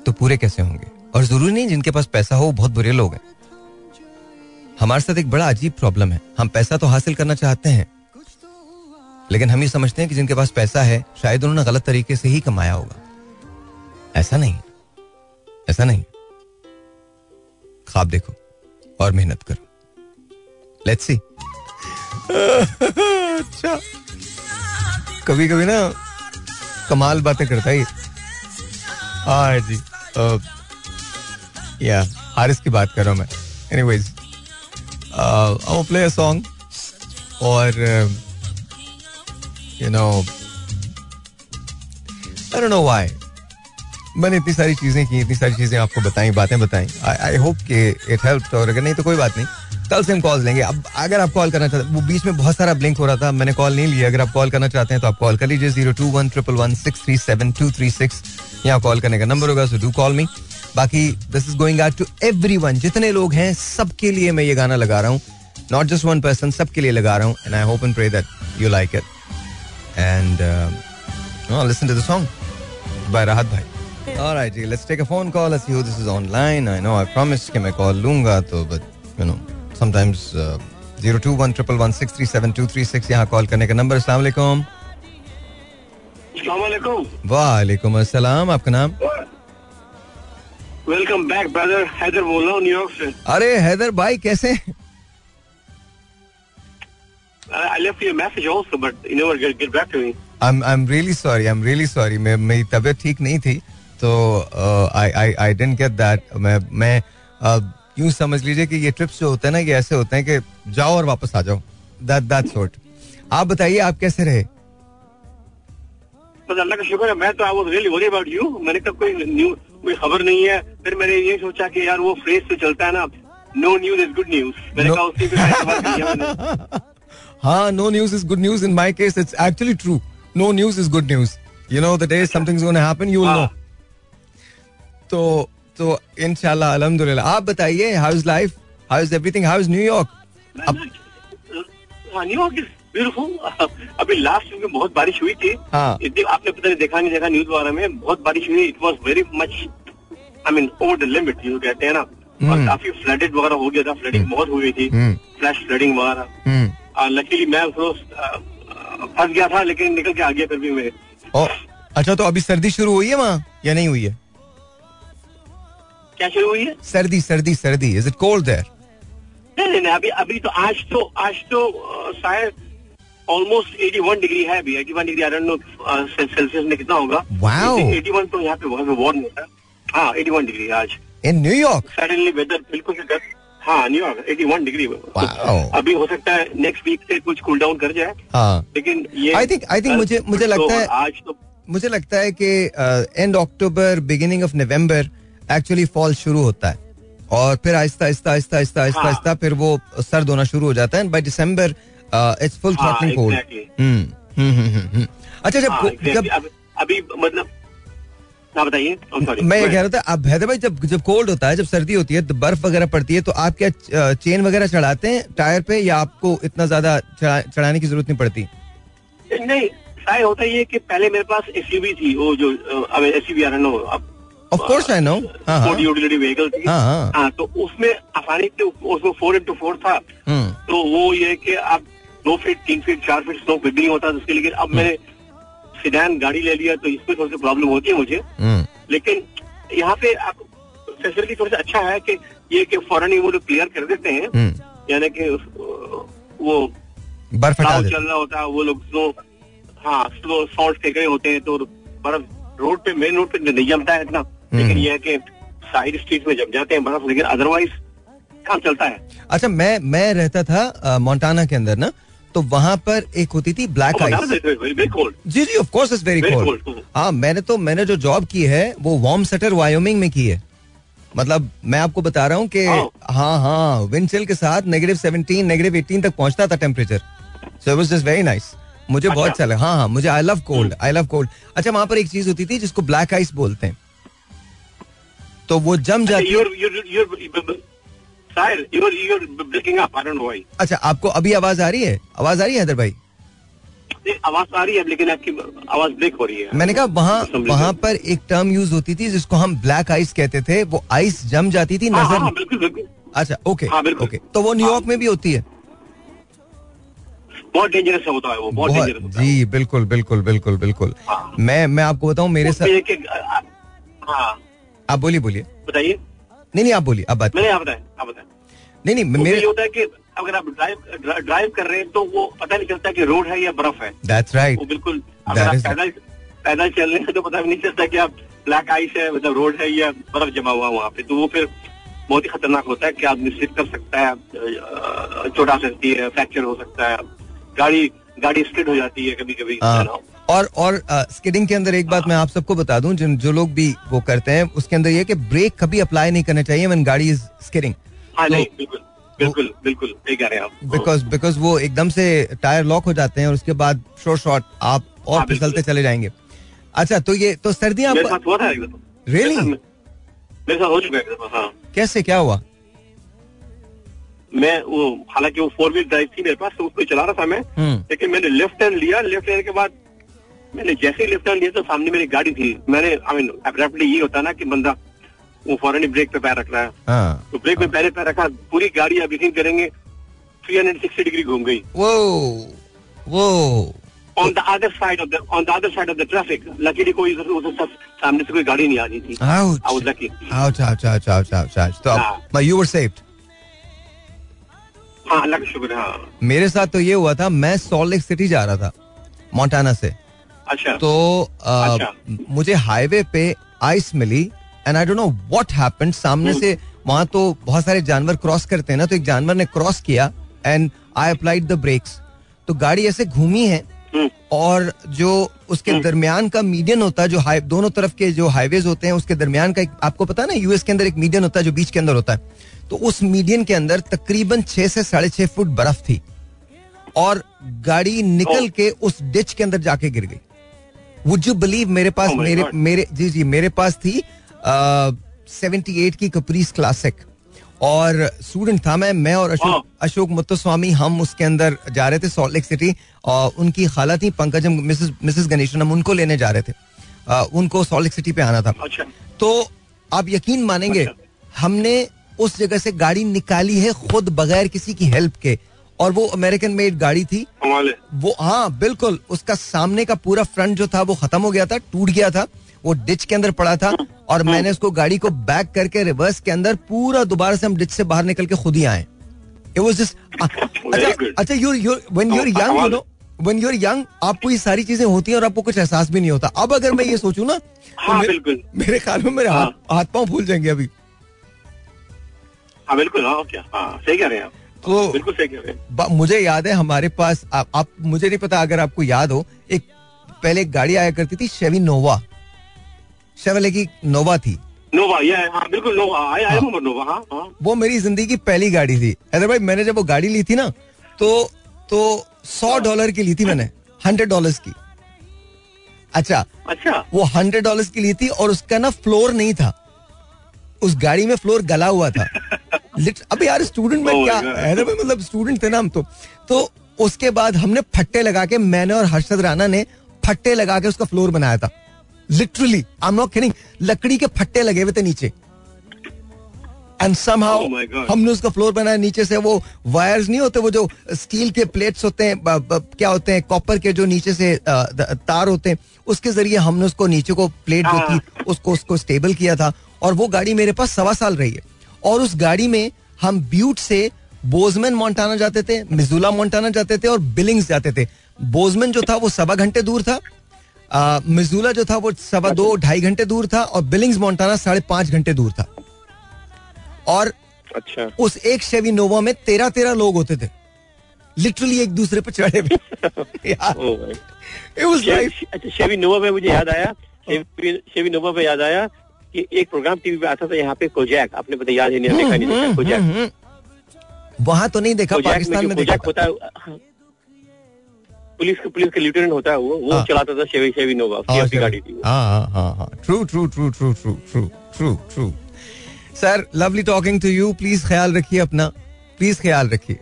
तो पूरे कैसे होंगे? और ज़रूरी नहीं जिनके पास पैसा हो बहुत बुरे लोग हैं। हमारे साथ एक बड़ा अजीब प्रॉब्लम है। हम पैसा तो हासिल करना चाहते हैं, लेकिन हम ये समझते हैं कि जिनके पास पैसा है, शायद उन्होंने गलत तरीके से ही कमाया होगा। ऐसा नहीं। ऐसा नहीं। ख्वाब देखो और मेहनत करो। लेट्स सी अच्छा। कभी कभी ना कमाल बातें करता है। हाँ जी। या हारिस की बात कर रहा हूँ मैं anyways I play a song और you know I don't know why मैंने इतनी सारी चीज़ें की, इतनी सारी चीज़ें आपको बताई, बातें बताई। आई होप कि इट हेल्प और अगर नहीं तो कोई बात नहीं। कल से हम कॉल लेंगे। अब अगर आप कॉल करना चाहते, वो बीच में बहुत सारा ब्लिंक हो रहा था, मैंने कॉल नहीं लिया। अगर आप कॉल करना चाहते हैं तो आप कॉल कर लीजिए zero two one triple one six three seven two three six यहाँ कॉल करने का नंबर होगा सो डू कॉल मी बाकी this is going out to every जितने लोग हैं सबके लिए मैं ये गाना लगा रहा हूँ। नॉट जस्ट वन पर्सन सबके लिए लगा रहा हूँ and I hope and pray that you like it and listen to the song by Rahat भाई Alright, let's take a phone call. Let's see who this is online. I know I promised कि मैं call लूँगा तो but you know sometimes zero two one triple one six three seven two three six यहाँ call करने का number अस्सलाम वालेकुम वालेकुम अस्सलाम आपका नाम?
वेलकम बैक ब्रदर हैदर बोल रहा हूँ न्यूयॉर्क से।
अरे हैदर भाई कैसे
I left you a message also, but you never get, get back to me.
I'm I'm really sorry. I'm really sorry. मैं मेरी तबीयत ठीक नहीं थी तो I I I didn't get that मैं मैं यूँ समझ लीजिए कि ये ट्रिप्स जो होते हैं ना ये ऐसे होते हैं कि जाओ और वापस आ जाओ। दैट दैट सॉर्ट आप बताइए आप कैसे रहे?
बस अल्लाह का शुक्र है मैं तो I was really worry about you मैंने कहा कोई न्यू कोई खबर नहीं है. फिर मैंने ये सोचा कि यार वो फ्रेज तो चलता है ना no news is good news मैंने कहा उसी पे
हाँ no news is good news in my case it's actually true no news is good news you know the day something's gonna happen you will know तो तो इनशाला अलहमदुल्ला आप बताइए how is life how is everything how is
New York New York is beautiful अभी last week में बहुत बारिश हुई थी।
हाँ।
आपने पता नहीं देखा नहीं देखा न्यूज़ वगैरह में बहुत बारिश हुई। It was very much I mean over the limit जो कहते हैं ना। और काफ़ी फ्लडेड वगैरह हो गया था। फ्लडिंग बहुत हुई थी। फ्लैश फ्लडिंग वगैरह। लकीली मैं फंस गया था लेकिन निकल के आ गया फिर भी मैं
अच्छा तो अभी सर्दी शुरू हुई है वहाँ? या नहीं हुई है?
क्या शुरू हुई है?
सर्दी सर्दी सर्दी। इज़ इट कोल्ड देयर
नहीं नहीं अभी अभी तो आज तो आज तो शायद ऑलमोस्ट 81 डिग्री है अभी। 81 degree I don't know Celsius में कितना होगा?
Wow.
81 तो यहाँ पे बहुत वार्म होता है। हाँ 81 डिग्री आज।
इन न्यूयॉर्क
सडनली वेदर बिल्कुल से गर्म- हाँ न्यूयॉर्क 81 डिग्री अभी हो सकता है नेक्स्ट वीक से कुछ कूल डाउन कर जाए।
हाँ।
लेकिन ये
I think- I think मुझे- मुझे लगता
तो
है-
आज तो
मुझे लगता है कि end October beginning of November actually fall शुरू होता है। और फिर आहिस्ता आहिस्ता आहिस्ता आहिस्ता आहिस्ता। आहिस्ता फिर वो सर्द होना शुरू हो जाता है। By December
it's
full throttling
cold
अच्छा जब
हाँ, exactly.
जब
अभी अभी मतलब बताइए
मैं ये कह रहा था अब हैदर भाई जब जब कोल्ड होता है जब सर्दी होती है तो बर्फ़ वगैरह पड़ती है तो आप क्या चेन वगैरह चढ़ाते हैं टायर पे या आपको इतना ज़्यादा चढ़ाने की ज़रूरत नहीं पड़ती?
नहीं शायद होता ये कि पहले मेरे पास एसयूवी थी वो जो अब एसयूवी आ रहा अब
of course I
know utility vehicle थी।
हाँ, हाँ।
हाँ तो उसमें आसानी से उसमें फोर इंटू फोर था।
हम्म,
तो वो ये कि आप दो फीट तीन फीट चार फीट स्नो फिट नहीं होता तो उसके लेकिन अब मैंने सिडान गाड़ी ले लिया तो इसमें थोड़ी सी प्रॉब्लम होती है मुझे।
हम्म,
लेकिन यहाँ पे आप फैसिलिटी थोड़ा सा अच्छा है कि ये कि फ़ौरन ही वो लोग क्लियर कर देते हैं।
हम्म।
यानी कि वो
बर्फ़
चल रहा होता है वो लोग स्नो हाँ स्नो सॉल्ट फेंक रहे होते हैं तो बर्फ़ रोड पे मेन रोड पे नहीं जमता है इतना। लेकिन ये है कि साइड स्ट्रीट में जम जाते हैं बर्फ़ लेकिन अदरवाइज़ काम चलता है।
अच्छा मैं मैं रहता था मोन्टाना के अंदर ना तो वहाँ पर एक होती थी ब्लैक आइस जी जी of course it's
very cold
हाँ मैंने तो मैंने जो जॉब की है वो वार्म सेटर वायोमिंग में की है। मतलब मैं आपको बता रहा हूँ कि
Oh.
हाँ हाँ विंड चिल के साथ नेगेटिव सेवनटीन नेगेटिव एटीन तक पहुँचता था temperature so it was just very nice मुझे बहुत
अच्छा।
अच्छा लगा हाँ हाँ मुझे I love cold I love cold अच्छा वहाँ पर एक चीज़ होती थी जिसको ब्लैक आइस बोलते हैं। तो वो जम जाती अच्छा आपको अभी आवाज़ आ रही है? आवाज़ आ रही है हैदर भाई?
आवाज़ आ रही है लेकिन आपकी आवाज़ ब्रेक हो रही है।
मैंने कहा वहाँ. वहाँ पर एक टर्म यूज़ होती थी जिसको हम ब्लैक आइस कहते थे वो आइस जम जाती थी
हाँ,
नज़र
हाँ, बिल्कुल बिल्कुल।
अच्छा ओके
हाँ, बिल्कुल।
ओके तो वो न्यूयॉर्क में भी होती है।
बहुत डेंजरस होता है वो बहुत डेंजरस होता
जी बिल्कुल बिल्कुल बिल्कुल बिल्कुल। मैं मैं आपको बताऊँ मेरे साथ
हाँ।
आप बोलिए बोलिए।
बताइए।
नहीं नहीं आप बोलिए आप बात
मैंने आप बताया आप
नहीं नहीं मेरे
होता है कि अगर आप ड्राइव ड्राइव कर रहे हैं तो वो पता नहीं चलता कि रोड है या बर्फ़ है।
दैट्स
वो
राइट
बिल्कुल अगर आप पैदल पैदल चल रहे हैं तो पता भी नहीं चलता कि आप ब्लैक आइस है मतलब रोड है या बर्फ़ जमा हुआ वहाँ पे। तो वो फिर बहुत ही खतरनाक होता है कि आदमी स्लिप कर सकता है चोट सकती है फ्रैक्चर हो सकता है। गाड़ी गाड़ी स्किड हो जाती है कभी कभी
और और स्किडिंग के अंदर एक बात मैं आप सबको बता दूँ जिन जो लोग भी वो करते हैं उसके अंदर ये कि ब्रेक कभी अप्लाई नहीं करना चाहिए व्हेन गाड़ी इज़ स्किडिंग
हाँ
तो-
नहीं बिल्कुल बिल्कुल बिल्कुल सही कह रहे हैं आप।
बिकॉज़ बिकॉज़ वो एकदम से टायर लॉक हो जाते हैं और उसके बाद शॉर्ट शॉर्ट आप और
हाँ,
फिसलते चले जाएँगे। अच्छा तो ये तो सर्दियाँ आप Really?
मेरे साथ- हो चुका है हाँ।
कैसे क्या हुआ?
मैं वो हालाँकि वो फोर व्हील ड्राइव थी मेरे पास तो उसको चला रहा था मैं।
हम्म।
लेकिन मैंने लेफ़्ट टर्न लिया लेफ़्ट लेने के बाद मैंने जैसे ही लेफ़्ट टर्न लिया तो सामने मेरी गाड़ी थी। मैंने आई मीन अब्रप्टली ये होता है ना कि बंदा वो फ़ौरन ही ब्रेक पे पैर रख रहा है।
हाँ।
तो ब्रेक में पहले पैर रखा पूरी गाड़ी आप यकीन करेंगे 360 डिग्री घूम गई।
वो वो
on the other side of the on the other side of the traffic luckily कोई सामने से कोई गाड़ी नहीं आ रही थी।
I
was
lucky ouch ouch ouch ouch ouch तो। यू वर सेव्ड
हाँ अल्लाह का शुक्र हाँ
मेरे साथ तो ये हुआ था मैं सॉल्ट लेक सिटी जा रहा था मोंटाना से।
अच्छा।
तो आ,
अच्छा।
मुझे हाईवे पे ice milli and I don't know what happened सामने
हम्म।
से वहाँ तो बहुत सारे जानवर क्रॉस करते हैं ना तो एक जानवर ने क्रॉस किया and I applied the brakes तो गाड़ी ऐसे घूमी है
हम्म,
और जो उसके
हम्म।
दरमियान का मीडियन होता है जो हाई दोनों तरफ़ के जो हाईवेज होते हैं उसके दरमियान का एक आपको पता है ना यूएस के अंदर एक मीडियन होता है जो बीच के अंदर होता है। तो उस मीडियन के अंदर तकरीबन छह से साढ़े छह फुट बर्फ़ थी और गाड़ी निकल
Oh.
के उस डिच के अंदर जाके गिर गई वुड यू बिलीव मेरे पास
Oh
मेरे. मेरे जी जी मेरे पास थी सेवेंटी एट की कपरीस क्लासिक और स्टूडेंट था मैं मैं और अशोक
Oh.
अशोक मुत्तस्वामी हम उसके अंदर जा रहे थे सॉल्ट लेक सिटी और उनकी खाला थी पंकजम मिसेस मिसेस गणेशन हम उनको लेने जा रहे थे अ, उनको सॉल्ट लेक सिटी पे आना था
अच्छा
तो आप यकीन मानेंगे
अच्छा।
हमने उस जगह से गाड़ी निकाली है खुद बगैर किसी की हेल्प के। और वो अमेरिकन मेड गाड़ी थी। वो हाँ बिल्कुल उसका सामने का पूरा फ्रंट जो था वो खत्म हो गया था टूट गया था वो डिच के अंदर पड़ा था और मैंने उसको गाड़ी को बैक करके रिवर्स के अंदर पूरा दोबारा से हम डिच से बाहर निकल के खुद ही आए। इट वाज जस्ट अच्छा. अच्छा यू यू व्हेन यू
तो
young you know when young आपको ये सारी चीज़ें होती हैं और आपको कुछ एहसास भी नहीं होता। अब अगर मैं ये सोचूं ना तो
हाँ,
मे-
बिल्कुल।
मेरे ख्याल में मेरे हाथ हाथ पाँव फूल जाएँगे अभी।
हाँ बिल्कुल हाँ क्या हाँ सही कह रहे हैं आप।
तो
बिल्कुल सही कह रहे हैं।
मुझे याद है हमारे पास आप, आप मुझे नहीं पता अगर आपको याद हो एक पहले एक गाड़ी आया करती थी शेवी नोवा। शेवले की नोवा थी।
नोवा ये हाँ बिल्कुल नोवा आई रिमेंबर नोवा हाँ हाँ।
वो मेरी ज़िंदगी की पहली गाड़ी थी। अरे भाई मैंने जब वो गाड़ी ली थी ना तो तो सौ डॉलर की ली थी मैंने हंड्रेड डॉलर की। अच्छा
अच्छा।
वो हंड्रेड डॉलर की ली थी और उसका ना फ्लोर नहीं था। उस गाड़ी में फ्लोर गला हुआ था। अबे यार स्टूडेंट में
Oh
क्या है ना मतलब स्टूडेंट थे ना हम तो। तो उसके बाद हमने फट्टे लगा के मैंने और हर्षद राणा ने फट्टे लगा के उसका फ्लोर बनाया था। Literally I am not kidding लकड़ी के फट्टे लगे हुए थे नीचे। And
somehow my God.
हमने उसका फ्लोर बनाया नीचे से वो वायर्स नहीं होते वो जो स्टील के प्लेट्स होते हैं ब, ब, क्या होते हैं कॉपर के जो नीचे से द- तार होते हैं उसके ज़रिए हमने उसको नीचे को प्लेट जो
हाँ।
थी उसको उसको स्टेबल किया था। और वो गाड़ी मेरे पास सवा साल रही है। और उस गाड़ी में हम ब्यूट से बोजमैन मोन्टाना जाते थे मिजुला मोन्टाना जाते थे और बिलिंग्स जाते थे। बोजमैन जो था वो सवा घंटे दूर था आ, मिजुला जो था वो सवा दो ढाई घंटे दूर था और बिलिंग्स मोन्टाना साढ़े पाँच घंटे दूर था। और
अच्छा।
उस एक शेवी नोवा में तेरह तेरह लोग होते थे। लिटरली एक दूसरे पे चढ़े हुए। यार। Was like
शे- अच्छा शेवी नोवा में मुझे याद आया। शेवी नोवा में याद आया कि एक प्रोग्राम टीवी पे आता था यहाँ पे कोजैक आपने पता याद है नहीं
वहाँ तो नहीं देखा पाकिस्तान में
कोजैक होता है हाँ। पुलिस पुलिस के लेफ्टिनेंट होता है वो वो चलाता था शेवी शेवी नोवा उसकी गाड़ी थी
true true true true true true true true sir lovely talking to you please ख्याल रखिए अपना प्लीज़ ख्याल रखिए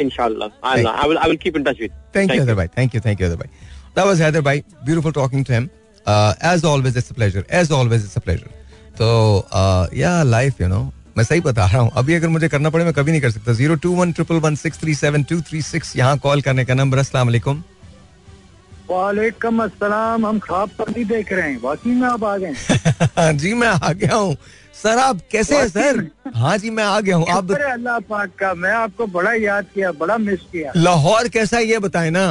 इनशाला थैंक भाई beautiful it's pleasure as always it's pleasure तो या लाइफ यू नो मैं सही बता रहा हूँ। अभी अगर मुझे करना पड़े मैं कभी नहीं कर सकता। Zero two one triple one six three seven two three six यहाँ कॉल करने का नंबर अस्सलाम वालेकुम।
अस्सलाम। हम ख्वाब पर नहीं देख रहे हैं। वाकई में आप आ गए
जी मैं आ गया हूँ। सर आप कैसे हैं सर? हाँ जी मैं आ गया हूँ। आप
अल्लाह पाक का? मैं आपको बड़ा याद किया बड़ा मिस किया।
लाहौर कैसा है ये बताए ना।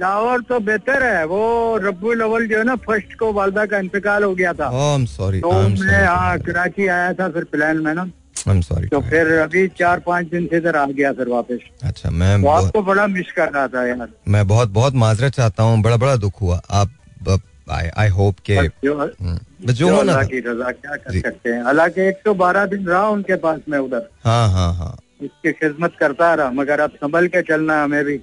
लाहौर तो बेहतर है। वो रब्बुल अव्वल जो है ना फ़र्स्ट को वालदा का इंतकाल हो गया था।
एम सॉरी
तो मैं हाँ कराची आया था फिर प्लान में ना।
सॉरी
तो फिर अभी चार पाँच दिन से इधर आ गया फिर वापस।
अच्छा मैं
तो
बहुत-
आपको बड़ा मिस कर रहा था यार।
मैं बहुत बहुत माजरत चाहता हूँ। बड़ा बड़ा दुख हुआ। आप आई होप के
जो
हम्म, जो
जो
होना
की रजा क्या कर सकते हैं? हालाँकि एक सौ बारह दिन रहा उनके पास में उधर।
हाँ हाँ हाँ।
उसकी खिदमत करता रहा मगर अब संभल के चलना हमें भी।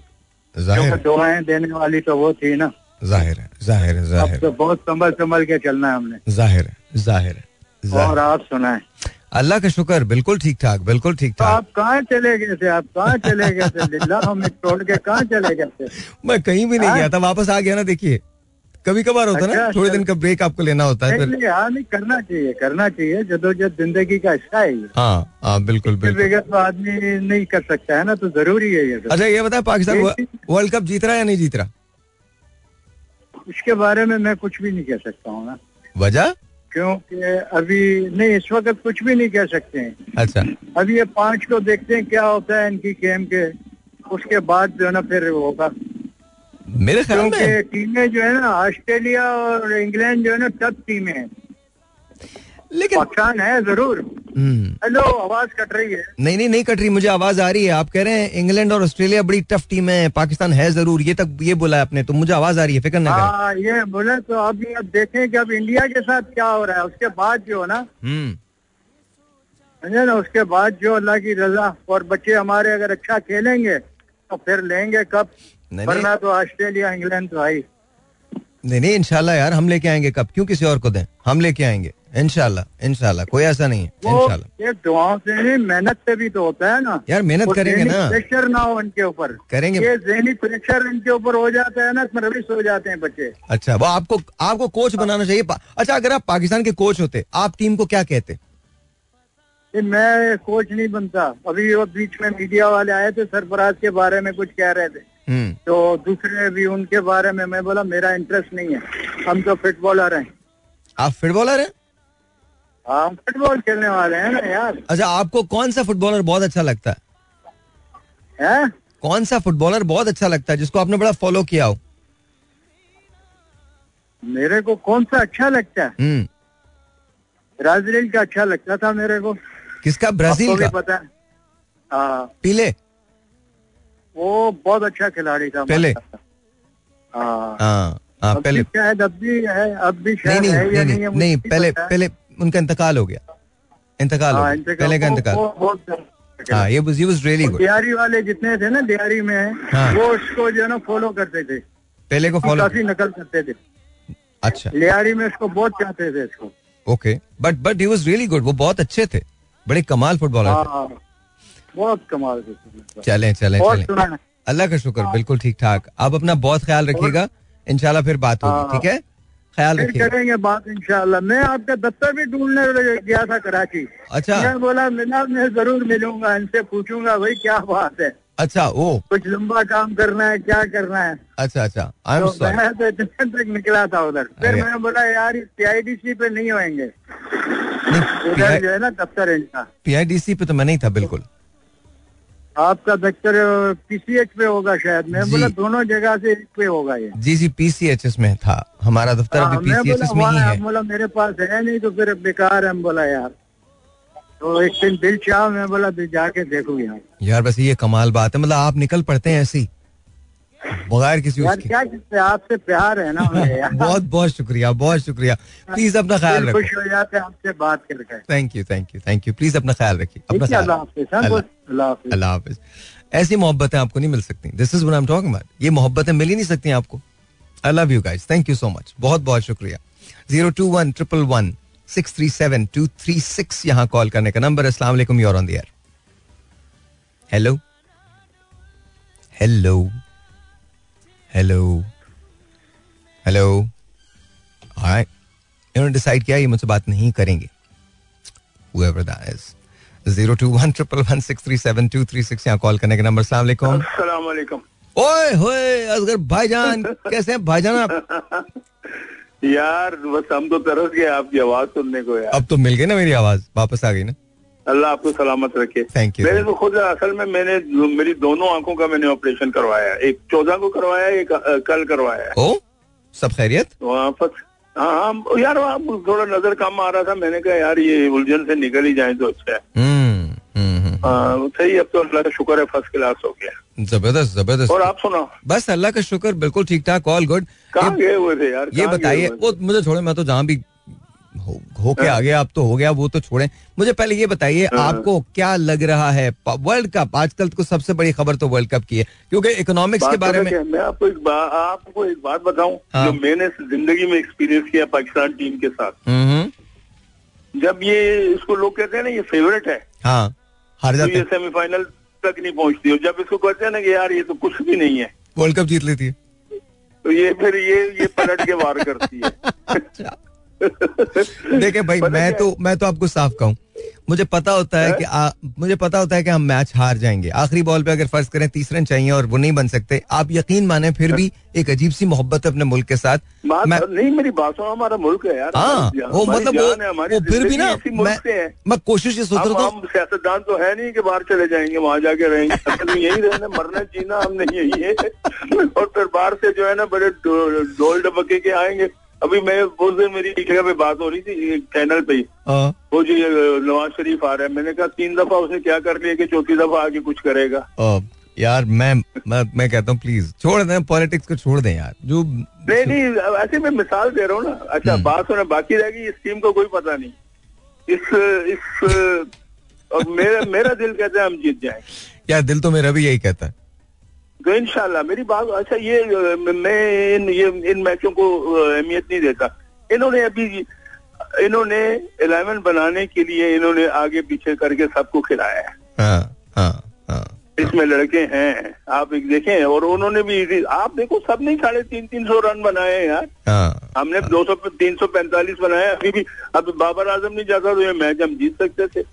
ज़ाहिर
दुआएँ देने वाली तो वो थी ना।
ज़ाहिर है ज़ाहिर है ज़ाहिर
तो बहुत संभल संभल के चलना है हमने।
ज़ाहिर है ज़ाहिर है
और आप सुनाए।
अल्लाह का शुक्र बिल्कुल ठीक ठाक बिल्कुल ठीक ठाक।
आप कहाँ चले गए थे? आप कहाँ चले गए थे? हमें छोड़ के कहाँ चले गए थे?
मैं कहीं भी नहीं
हाँ?
गया था वापस आ गया ना देखिए। कभी कभार होता है ना?
अच्छा,
थोड़े
अच्छा।
दिन का ब्रेक आपको लेना होता है फिर
हाँ नहीं करना चाहिए करना चाहिए जदोजहद ज़िंदगी का हिस्सा है
हाँ हाँ बिल्कुल बिल्कुल।
बगैर तो आदमी नहीं कर सकता है ना? तो ज़रूरी है ये।
अच्छा ये बताए पाकिस्तान वर्ल्ड कप जीत रहा है या नहीं जीत रहा?
इसके बारे में मैं कुछ भी नहीं कह सकता हूँ ना।
वजह?
क्योंकि अभी नहीं इस वक्त कुछ भी नहीं कह सकते हैं।
अच्छा।
अभी ये पाँच को देखते हैं क्या होता है इनकी गेम के। उसके बाद जो है ना फिर होगा।
मेरे ख्याल में।
टीमें जो है ना ऑस्ट्रेलिया और इंग्लैंड जो है ना टफ टीमें हैं।
लेकिन
पाकिस्तान है ज़रूर।
हम्म,
हेलो आवाज़ कट रही है।
नहीं नहीं नहीं कट रही मुझे आवाज़ आ रही है। आप कह रहे हैं इंग्लैंड और ऑस्ट्रेलिया बड़ी टफ टीम है पाकिस्तान है ज़रूर। ये तक ये बोला है आपने तो मुझे आवाज़ आ रही है फ़िक्र ना करें।
हाँ ये बोले तो अभी अब देखें कि अब इंडिया के साथ क्या हो रहा है। उसके बाद जो है ना
हम्म।
समझे ना उसके बाद जो अल्लाह की रजा और बच्चे हमारे अगर अच्छा खेलेंगे तो फिर लेंगे कब
नहीं,
वरना तो ऑस्ट्रेलिया इंग्लैंड तो आई
नहीं नहीं इनशाला यार हम लेके आएँगे कब? क्यों किसी और को दें? हम लेके आएँगे। इनशाला इनशाला कोई ऐसा नहीं है इनशाला
ये दुआओं से नहीं मेहनत से भी तो होता है ना।
यार मेहनत करेंगे ना।
प्रेशर ना हो इनके ऊपर।
करेंगे।
ये जहनी प्रेशर इनके ऊपर हो जाता है ना इसमें रविश हो जाते हैं बच्चे।
अच्छा वो आपको आपको कोच बनाना चाहिए। अच्छा अगर आप पाकिस्तान के कोच होते आप टीम को क्या कहते?
मैं कोच नहीं बनता। अभी वो बीच में मीडिया वाले आए थे सरफराज के बारे में कुछ कह रहे थे। तो दूसरे भी उनके बारे में मैं बोला मेरा इंटरेस्ट नहीं है। हम तो फुटबॉलर हैं।
आप फुटबॉलर हैं?
हम फुटबॉल खेलने वाले हैं ना यार।
अच्छा आपको कौन सा फुटबॉलर बहुत अच्छा लगता है?
हैं?
कौन सा फुटबॉलर बहुत अच्छा लगता है जिसको आपने बड़ा फॉलो किया हो?
मेरे को कौन सा अच्छा लगता है?
हम्म।
ब्राज़ील का अच्छा लगता था मेरे को।
किसका? ब्राज़ील का?
पता है। हाँ।
पीले।
वो बहुत अच्छा खिलाड़ी था
पहले?
हाँ।
हाँ हाँ पहले।
शायद अब भी है अब भी शायद
नहीं
है या
नहीं
नहीं
नहीं, पहले पहले उनका इंतकाल हो गया। इंतकाल हो गया पहले का इंतकाल। हाँ ये वाज रियली गुड
दिहाड़ी वाले जितने थे ना दिहाड़ी में
हाँ।
वो उसको जो है ना फॉलो करते थे।
पहले को फॉलो
काफ़ी नकल करते थे।
अच्छा।
लिहाड़ी में उसको बहुत चाहते थे इसको।
Okay but but he was really good वो बहुत अच्छे थे। बड़े कमाल फुटबॉलर थे।
हाँ। बहुत कमाल
चलें चलें चलें। अल्लाह का शुक्र बिल्कुल ठीक ठाक। आप अपना बहुत ख्याल रखिएगा इंशाल्लाह फिर बात होगी
हाँ।
ठीक है? ख्याल
करेंगे बात इंशाल्लाह। मैं आपका दफ्तर भी ढूँढने गया था कराची।
अच्छा।
मैं बोला मिला मैं ज़रूर मिलूँगा इनसे पूछूँगा भाई क्या बात है?
अच्छा ओ।
कुछ लंबा काम करना है क्या करना है?
अच्छा अच्छा। आई एम सॉरी
मैं तो इतने तक निकला था उधर। फिर मैंने बोला यार पीआईडीसी पे नहीं होंगे
नहीं
उधर जो है ना दफ्तर इनका।
पीआईडीसी पे तो मैं नहीं था बिल्कुल।
आपका दफ्तर पीसीएच पे होगा शायद। मैं बोला दोनों जगह से एक पे होगा ये।
जी जी पीसीएचएस में था। हमारा दफ्तर
हाँ,
अभी पीसीएच में ही है।
बोला मेरे पास है नहीं तो फिर बेकार है बोला यार। तो एक दिन दिल चाह मैं बोला जाके देखू यार।
यार बस ये कमाल बात है। मतलब आप निकल पड़ते हैं ऐसी बगैर किसी उसके।
आपसे प्यार है ना यार।
बहुत बहुत शुक्रिया बहुत शुक्रिया। प्लीज़ अपना ख्याल रखिए
खुश हो जाते आपसे बात करके।
Thank you thank you thank you please अपना ख्याल रखिए अपना ख्याल
अल्लाह हाफिज हाँ,
ऐसी मोहब्बतें आपको नहीं मिल सकती। This is I am talking about ये मोहब्बतें मिल ही नहीं सकती आपको। I love you guys thank you so much बहुत बहुत शुक्रिया। Zero two one triple one six three seven two three six यहाँ कॉल करने का नंबर अस्सलाम वालेकुम your on the air hello hello hello hello इन्होंने डिसाइड किया ये मुझसे बात नहीं करेंगे whoever that is. Zero two one triple one six three seven two three six यहाँ कॉल करने का नंबर ओए होए असगर भाईजान कैसे हैं भाईजान आप
यार बस हम तो तरस गए आपकी आवाज़ सुनने को यार
अब तो मिल गई ना मेरी आवाज़ वापस आ गई ना
अल्लाह आपको सलामत रखे।
Thank you.
मैंने तो खुद असल में मैंने मेरी दोनों आँखों का मैंने ऑपरेशन करवाया एक चौदह को करवाया एक कल करवाया
ओ सब खैरियत?
वहाँ हाँ हाँ यार थोड़ा नज़र कम आ रहा था। मैंने कहा यार ये उलझन से निकल ही जाए तो अच्छा है।
हम्म हम्म, हम्म
हाँ, सही अब तो अल्लाह का शुक्र है फ़र्स्ट क्लास हो गया।
ज़बरदस्त ज़बरदस्त।
और आप सुनाओ।
बस अल्लाह का शुक्र बिल्कुल ठीक ठाक ऑल गुड
कहाँ गए हुए थे यार?
ये बताइए वो मुझे छोड़े मैं तो जहाँ भी हो, हो के आ गया अब तो हो गया वो तो छोड़े। मुझे पहले ये बताइए आपको क्या लग रहा है वर्ल्ड कप? आजकल तो सबसे बड़ी खबर तो वर्ल्ड कप की है क्योंकि इकोनॉमिक्स के बारे में
मैं आपको एक बात आपको एक बात बताऊँ
हाँ।
जो मैंने ज़िंदगी में एक्सपीरियंस किया पाकिस्तान टीम के साथ।
हम्म,
जब ये इसको लोग कहते हैं ना ये फेवरेट है।
हाँ हार
तो
जाते
सेमीफाइनल तक नहीं पहुँचती और जब इसको कहते हैं ना कि यार ये तो कुछ भी नहीं है।
वर्ल्ड कप जीत लेती है।
तो ये फिर ये ये पलट के वार करती है।
देखिए भाई मैं तो मैं तो आपको साफ़ कहूँ। मुझे पता होता है कि आ, मुझे पता होता है कि हम मैच हार जाएँगे। आखिरी बॉल पे अगर फ़र्ज़ करें तीस रन चाहिए और वो नहीं बन सकते आप यकीन माने फिर भी एक अजीब सी मोहब्बत है अपने मुल्क के साथ। मैं
नहीं मेरी बात हमारा मुल्क है यार।
हाँ वो मतलब
है,
वो, वो फिर भी ना मैं मैं कोशिश ये सोच रहा
हम सियासतदान तो है नहीं कि बाहर चले जाएँगे वहाँ जाके रहेंगे। यही रहना मरना जीना हमने यही है और फिर बाहर से जो है ना बड़े ढोल डबके के आएँगे। अभी मैं उस दिन मेरी एक जगह पे बात हो रही थी एक चैनल पे हाँ, वो जी नवाज़ शरीफ आ रहा है। मैंने कहा तीन दफ़ा उसने क्या कर लिया कि चौथी दफ़ा आगे कुछ करेगा?
यार मैं मैं, मैं कहता हूँ प्लीज़ छोड़ दें पॉलिटिक्स को छोड़ दें यार। जो
नहीं नहीं ऐसे मैं मिसाल दे रहा हूँ ना। अच्छा
हम्म।
बात सुने बाकी रहेगी इस टीम को कोई पता नहीं। इस इस और मेरा मेरा दिल कहता है हम जीत जाए
यार दिल तो मेरा भी यही कहता है।
तो इनशाला मेरी बात अच्छा ये मैं इन ये इन मैचों को अहमियत नहीं देता। इन्होंने अभी इन्होंने इलेवन बनाने के लिए इन्होंने आगे पीछे करके सबको खिलाया है।
हाँ हाँ हाँ।
इसमें लड़के हैं आप एक देखें और उन्होंने भी आप देखो सब नहीं साढ़े तीन तीन सौ रन बनाए हैं यार।
हाँ।
हमने दो सौ तीन सौ पैंतालीस बनाए अभी भी अभी बाबर आज़म नहीं जाता तो ये मैच हम जीत सकते थे।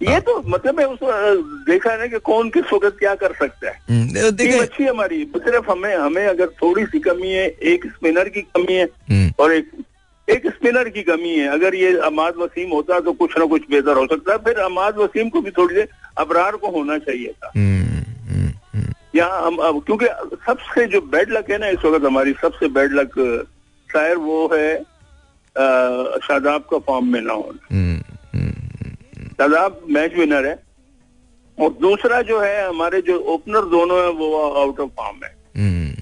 हाँ
ये तो मतलब है उस देखा है ना कि कौन किस वक्त क्या कर सकता है।
हम्म,
टीम अच्छी हमारी सिर्फ़ हमें हमें अगर थोड़ी सी कमी है एक स्पिनर की कमी है
हम्म,
और एक एक स्पिनर की कमी है। अगर ये अमाद वसीम होता तो कुछ ना कुछ बेहतर हो सकता है फिर अमाद वसीम को भी थोड़ी देर अबरार को होना चाहिए था।
हम्म,
यहाँ हम अब क्योंकि सबसे जो बैड लक है ना इस वक्त हमारी सबसे बैड लक शायर वो है शादाब का फॉर्म में ना होना। शादाब मैच विनर है। और दूसरा जो है हमारे जो ओपनर दोनों है वो आउट ऑफ़ फॉर्म है।
हम्म,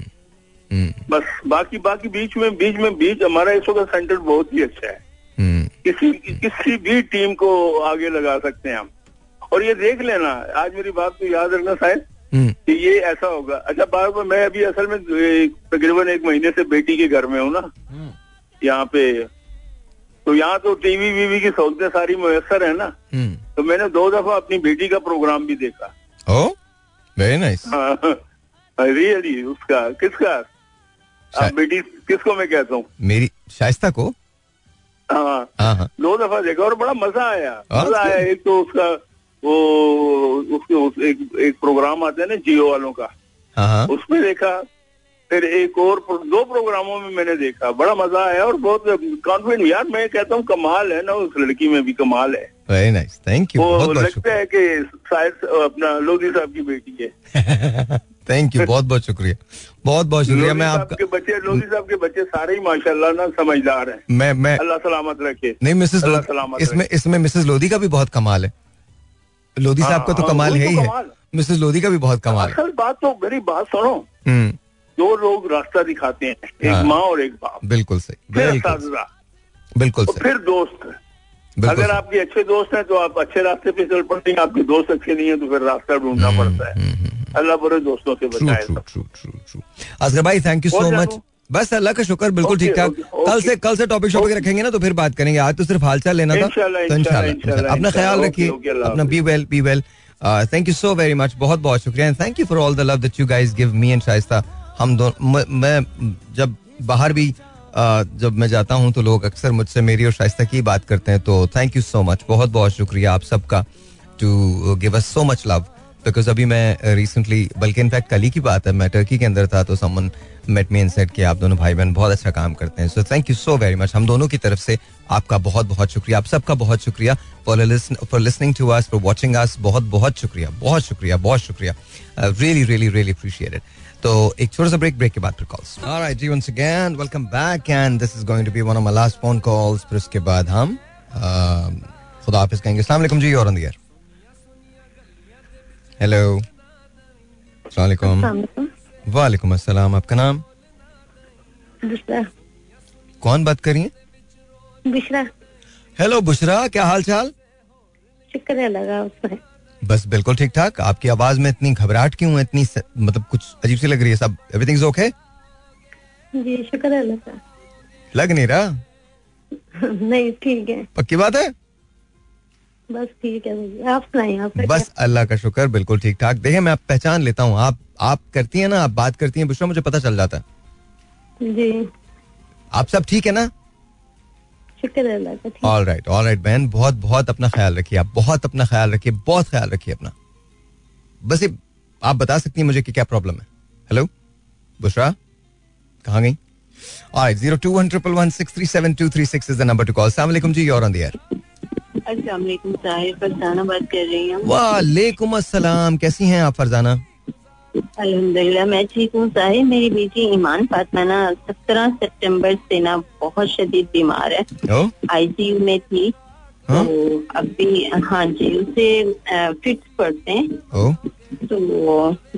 हम्म,
बस बाकी बाकी बीच में बीच में बीच हमारा इस वक्त सेंटर बहुत ही अच्छा है।
हम्म,
किसी किसी भी टीम को आगे लगा सकते हैं हम। और ये देख लेना आज मेरी बात को याद रखना शायद
हम्म,
कि ये ऐसा होगा। अच्छा बार बार मैं अभी असल में तकरीबन एक महीने से बेटी के घर में हूँ ना। यहाँ पे तो यहाँ तो टीवी वीवी की सहूलतें सारी मुयसर है ना।
हम्म।
तो मैंने दो दफ़ा अपनी बेटी का प्रोग्राम भी देखा।
ओ वेरी नाइस
रियली उसका किसका? अब बेटी किसको मैं कहता हूँ?
मेरी शाइस्ता को?
हाँ।
हाँ हाँ।
दो दफ़ा देखा और बड़ा मज़ा आया। मज़ा आया एक तो उसका वो उसके उस, एक एक प्रोग्राम आता है ना जियो वालों का।
हाँ।
उसमें देखा। फिर एक और प्रो- दो प्रोग्रामों में मैंने देखा। बड़ा मज़ा आया और बहुत कॉन्फिडेंट यार मैं कहता हूँ कमाल है ना उस लड़की में भी कमाल है।
वेरी नाइस थैंक यू बहुत बहुत
लगता है कि शायद अपना लोधी साहब की बेटी है।
थैंक यू बहुत बहुत शुक्रिया। बहुत बहुत शुक्रिया। मैं आपका
बच्चे लोधी साहब के बच्चे सारे ही माशाल्लाह ना समझदार हैं।
मैं मैं
अल्लाह सलामत रखे।
नहीं मिसेस
सलामत
इसमें इसमें मिसेस लोधी का भी बहुत कमाल है। लोधी साहब का तो
हाँ,
कमाल
वही
है ही
तो
है
कमाल।
मिसेस लोधी का भी बहुत कमाल है।
बात तो मेरी बात सुनो।
हम्म।
दो लोग रास्ता दिखाते हैं एक
हाँ।
माँ और एक बाप।
बिल्कुल सही
फिर
बिल्कुल बिल्कुल सही।
फिर दोस्त। अगर आपके अच्छे दोस्त हैं तो आप अच्छे रास्ते पे चल पड़ते हैं आपके दोस्त अच्छे नहीं है तो फिर रास्ता ढूंढना पड़ता है। अल्लाह बुरे दोस्तों से बचाए
असगर भाई थैंक यू सो मच बस अल्लाह का शुक्र बिल्कुल ठीक ठाक। कल से कल से टॉपिक शॉपिक रखेंगे ना तो फिर बात करेंगे। आज तो सिर्फ़ हालचाल लेना था तो इंशाल्लाह।
इंशाल्लाह,
इंशाल्लाह। अपना ख्याल रखिए अपना be well be well thank you so very much बहुत बहुत शुक्रिया। And thank you for all the love that you guys give me and Shaista हम दोनों, मैं- जब बाहर भी जब मैं जाता हूँ तो लोग अक्सर मुझसे मेरी और शाइस्ता की बात करते हैं तो थैंक यू सो मच बहुत बहुत शुक्रिया आप सबका to give us so much love because अभी मैं रिसेंटली बल्कि इनफैक्ट कल ही की बात है, मैं टर्की के अंदर था तो समन मेट मी सेड कि आप दोनों भाई बहन बहुत अच्छा काम करते हैं। So thank you so very much हम दोनों की तरफ़ से आपका बहुत बहुत शुक्रिया। आप सबका बहुत शुक्रिया for listening to us for watching us बहुत बहुत शुक्रिया बहुत शुक्रिया बहुत शुक्रिया। रियली रियली रियली अप्रिशिएटेड तो एक छोटा सा ब्रेक ब्रेक के बाद फिर calls alright ji once again welcome back and this is going to be one of my last phone calls फिर उसके बाद हम खुदा हाफिज कहेंगे अस्सलाम वालेकुम जी और ऑन द एयर हेलो अस्सलाम वालेकुम. वालेकुम अस्सलाम आपका नाम?
बिशरा.
कौन बात कर रही हैं?
बिशरा.
हेलो बुशरा क्या हाल चाल?
शुक्र है लगा उसमें
बस बिल्कुल ठीक ठाक। आपकी आवाज़ में इतनी घबराहट क्यों है? इतनी स- मतलब कुछ अजीब सी लग रही है सब। एवरीथिंग ओके
जी शुक्र है लग
नहीं रहा?
नहीं ठीक है।
पक्की बात है?
बस ठीक है आप आप
बस अल्लाह का शुक्र बिल्कुल ठीक ठाक। देखिए मैं आप पहचान लेता हूँ। आप आप करती हैं ना आप बात करती हैं बुशरा मुझे पता चल जाता है।
जी।
आप सब ठीक है ना? ऑल राइट ऑल राइट बहन बहुत बहुत अपना ख्याल रखिए आप बहुत अपना ख्याल रखिए बहुत ख्याल रखिए अपना। बस ये आप बता सकती हैं मुझे कि क्या प्रॉब्लम है? हेलो बुशरा कहाँ गई? Alright, zero two one triple one six three seven two three six is the number to call. Assalamu alaikum ji, you're on the air.
अस्सलाम वालेकुम साहिर फरजाना बात कर रही हूँ।
वालेकुम अस्सलाम कैसी हैं आप फरजाना?
अल्हम्दुलिल्लाह मैं ठीक हूँ। साहिब मेरी बेटी ईमान फातिमा ना सत्रह सितंबर से ना बहुत शदीद बीमार है। आईसीयू में थी।
हाँ?
तो अभी हाँ जी उसे फिट्स पड़ते हैं। तो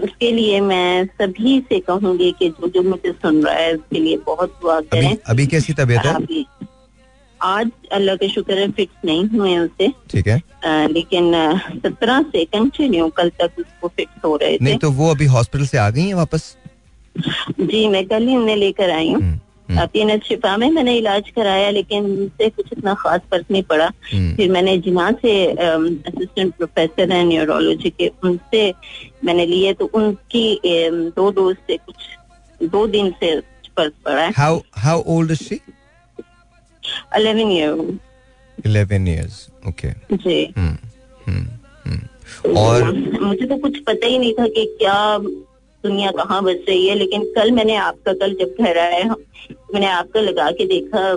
उसके लिए मैं सभी से कहूँगी कि जो जो मुझे सुन रहा है उसके लिए बहुत दुआ
अभी
करें।
अभी कैसी तबीयत है?
अभी आज अल्लाह का शुक्र है फिक्स नहीं हुए उसे।
ठीक है।
अ, लेकिन सत्रह से कंटिन्यू कल तक उसको फिक्स हो रहे थे।
नहीं तो वो अभी हॉस्पिटल से आ गई हैं वापस?
जी मैं कल ही उन्हें लेकर आई हूँ।
हम्म, हम्म,
तीन शिफा में मैंने इलाज कराया लेकिन उनसे कुछ इतना खास फ़र्क नहीं पड़ा।
हम्म,
फिर मैंने जिना से असिस्टेंट प्रोफेसर हैं न्यूरोलॉजी के उनसे मैंने लिए तो उनकी दो डोज से कुछ दो दिन से फ़र्क पड़ा है।
How how old is she?
Eleven year
eleven years okay
ji.
Hmm hmm
तो
और
मुझे तो कुछ पता ही नहीं था कि क्या दुनिया कहाँ बस रही है लेकिन कल मैंने आपका कल जब घर हम मैंने आपका लगा के देखा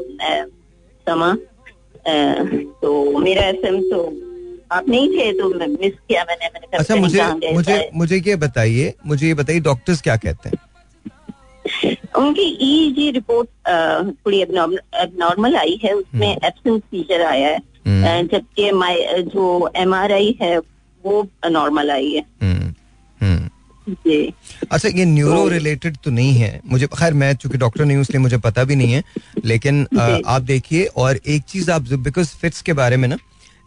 समा तो मेरा एफएम तो आप नहीं थे तो मैं मिस किया मैंने मैंने
अच्छा मुझे मुझे मुझे ये बताइए मुझे ये बताइए डॉक्टर्स क्या कहते हैं?
उनकी ईजी रिपोर्ट थोड़ी एबनॉर्मल आई है उसमें एब्सेंस फीचर आया है।
हम्म।
जबकि जो एमआरआई है वो नॉर्मल आई है।
हम्म हम्म। अच्छा ये न्यूरो रिलेटेड तो नहीं है। मुझे खैर मैं चूँकि डॉक्टर नहीं हूँ इसलिए मुझे पता भी नहीं है। लेकिन
जी।
आप देखिए और एक चीज़ आप बिकॉज़ फिट्स के बारे में ना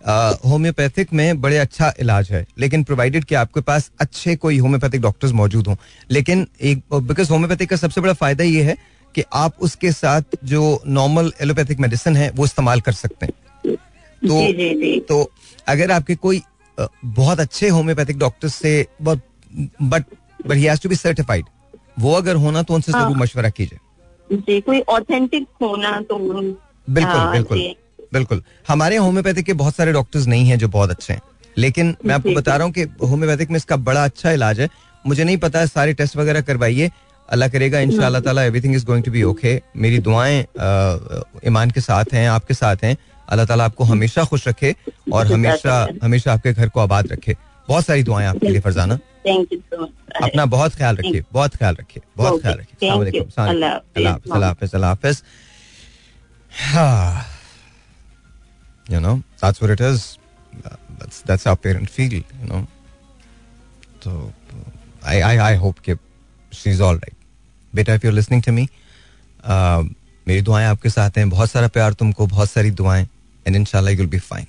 होम्योपैथिक में बड़े अच्छा इलाज है लेकिन प्रोवाइडेड कि आपके पास अच्छे कोई होम्योपैथिक डॉक्टर्स मौजूद हों। लेकिन एक बिकॉज़ होम्योपैथिक का सबसे बड़ा फ़ायदा ये है कि आप उसके साथ जो नॉर्मल एलोपैथिक मेडिसिन है वो इस्तेमाल कर सकते हैं। तो
जी जी जी।
तो अगर आपके कोई बहुत अच्छे होम्योपैथिक डॉक्टर से but but he has to be certified वो अगर होना तो उनसे ज़रूर
हाँ।
मशवरा कीजिए।
जी कोई ऑथेंटिक होना तो
बिल्कुल
हाँ,
बिल्कुल। बिल्कुल। हमारे होम्योपैथिक के बहुत सारे डॉक्टर्स नहीं हैं जो बहुत अच्छे हैं। लेकिन मैं आपको बता रहा हूँ कि होम्योपैथिक में इसका बड़ा अच्छा इलाज है। मुझे नहीं पता है सारे टेस्ट वगैरह करवाइए। अल्लाह करेगा इन ताला everything is going to be okay मेरी दुआएँ ईमान के साथ हैं आपके साथ हैं। अल्लाह ताला आपको हमेशा खुश रखे और हमेशा हमेशा आपके घर को आबाद रखे। बहुत सारी दुआएँ आपके लिए फरजाना। अपना बहुत ख्याल रखिए बहुत ख्याल रखिए बहुत ख्याल रखिए।
अल्लाह हाफिज.
अल्लाह हाफिज अल्लाह हाफिज। You know that's what it is. That's that's how parents feel you know. So I I I hope कि she's all right. बेटा if you're listening to me uh, मेरी दुआएँ आपके साथ हैं। बहुत सारा प्यार तुमको बहुत सारी दुआएँ। एंड इंशाल्लाह you'll be fine.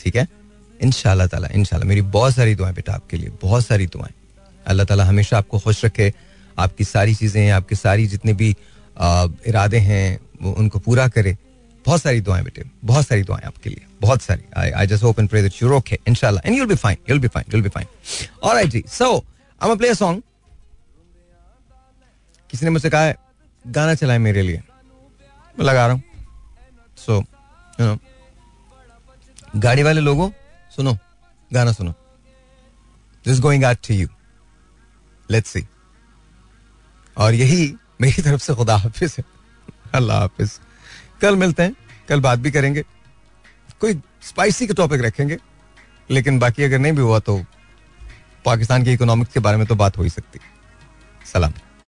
ठीक है? इंशाल्लाह ताला इंशाल्लाह मेरी बहुत सारी दुआएँ बेटा आपके लिए। बहुत सारी दुआएँ। अल्लाह ताला हमेशा आपको खुश रखे। आपकी सारी चीज़ें आपके सारी जितने भी आ, इरादे हैं वो उनको पूरा करे। बहुत सारी दुआएँ बेटे, बहुत सारी दुआएँ आपके लिए, बहुत सारी। I I just hope and pray that you okay इंशाल्लाह and you will be fine you will be fine you will be fine alright ji so I am play a song किसी ने मुझसे कहा है, गाना चलाए मेरे लिए। मैं लगा रहा हूँ। सो यू नो गाड़ी वाले लोगों, सुनो, गाना सुनो। This going out to you let's see और यही मेरी तरफ़ से खुदा हाफिज है। अल्लाह हाफिज। कल मिलते हैं, कल बात भी करेंगे। कोई स्पाइसी का टॉपिक रखेंगे, लेकिन बाकी अगर नहीं भी हुआ तो पाकिस्तान की इकोनॉमिक्स के बारे में तो बात हो ही सकती। सलाम।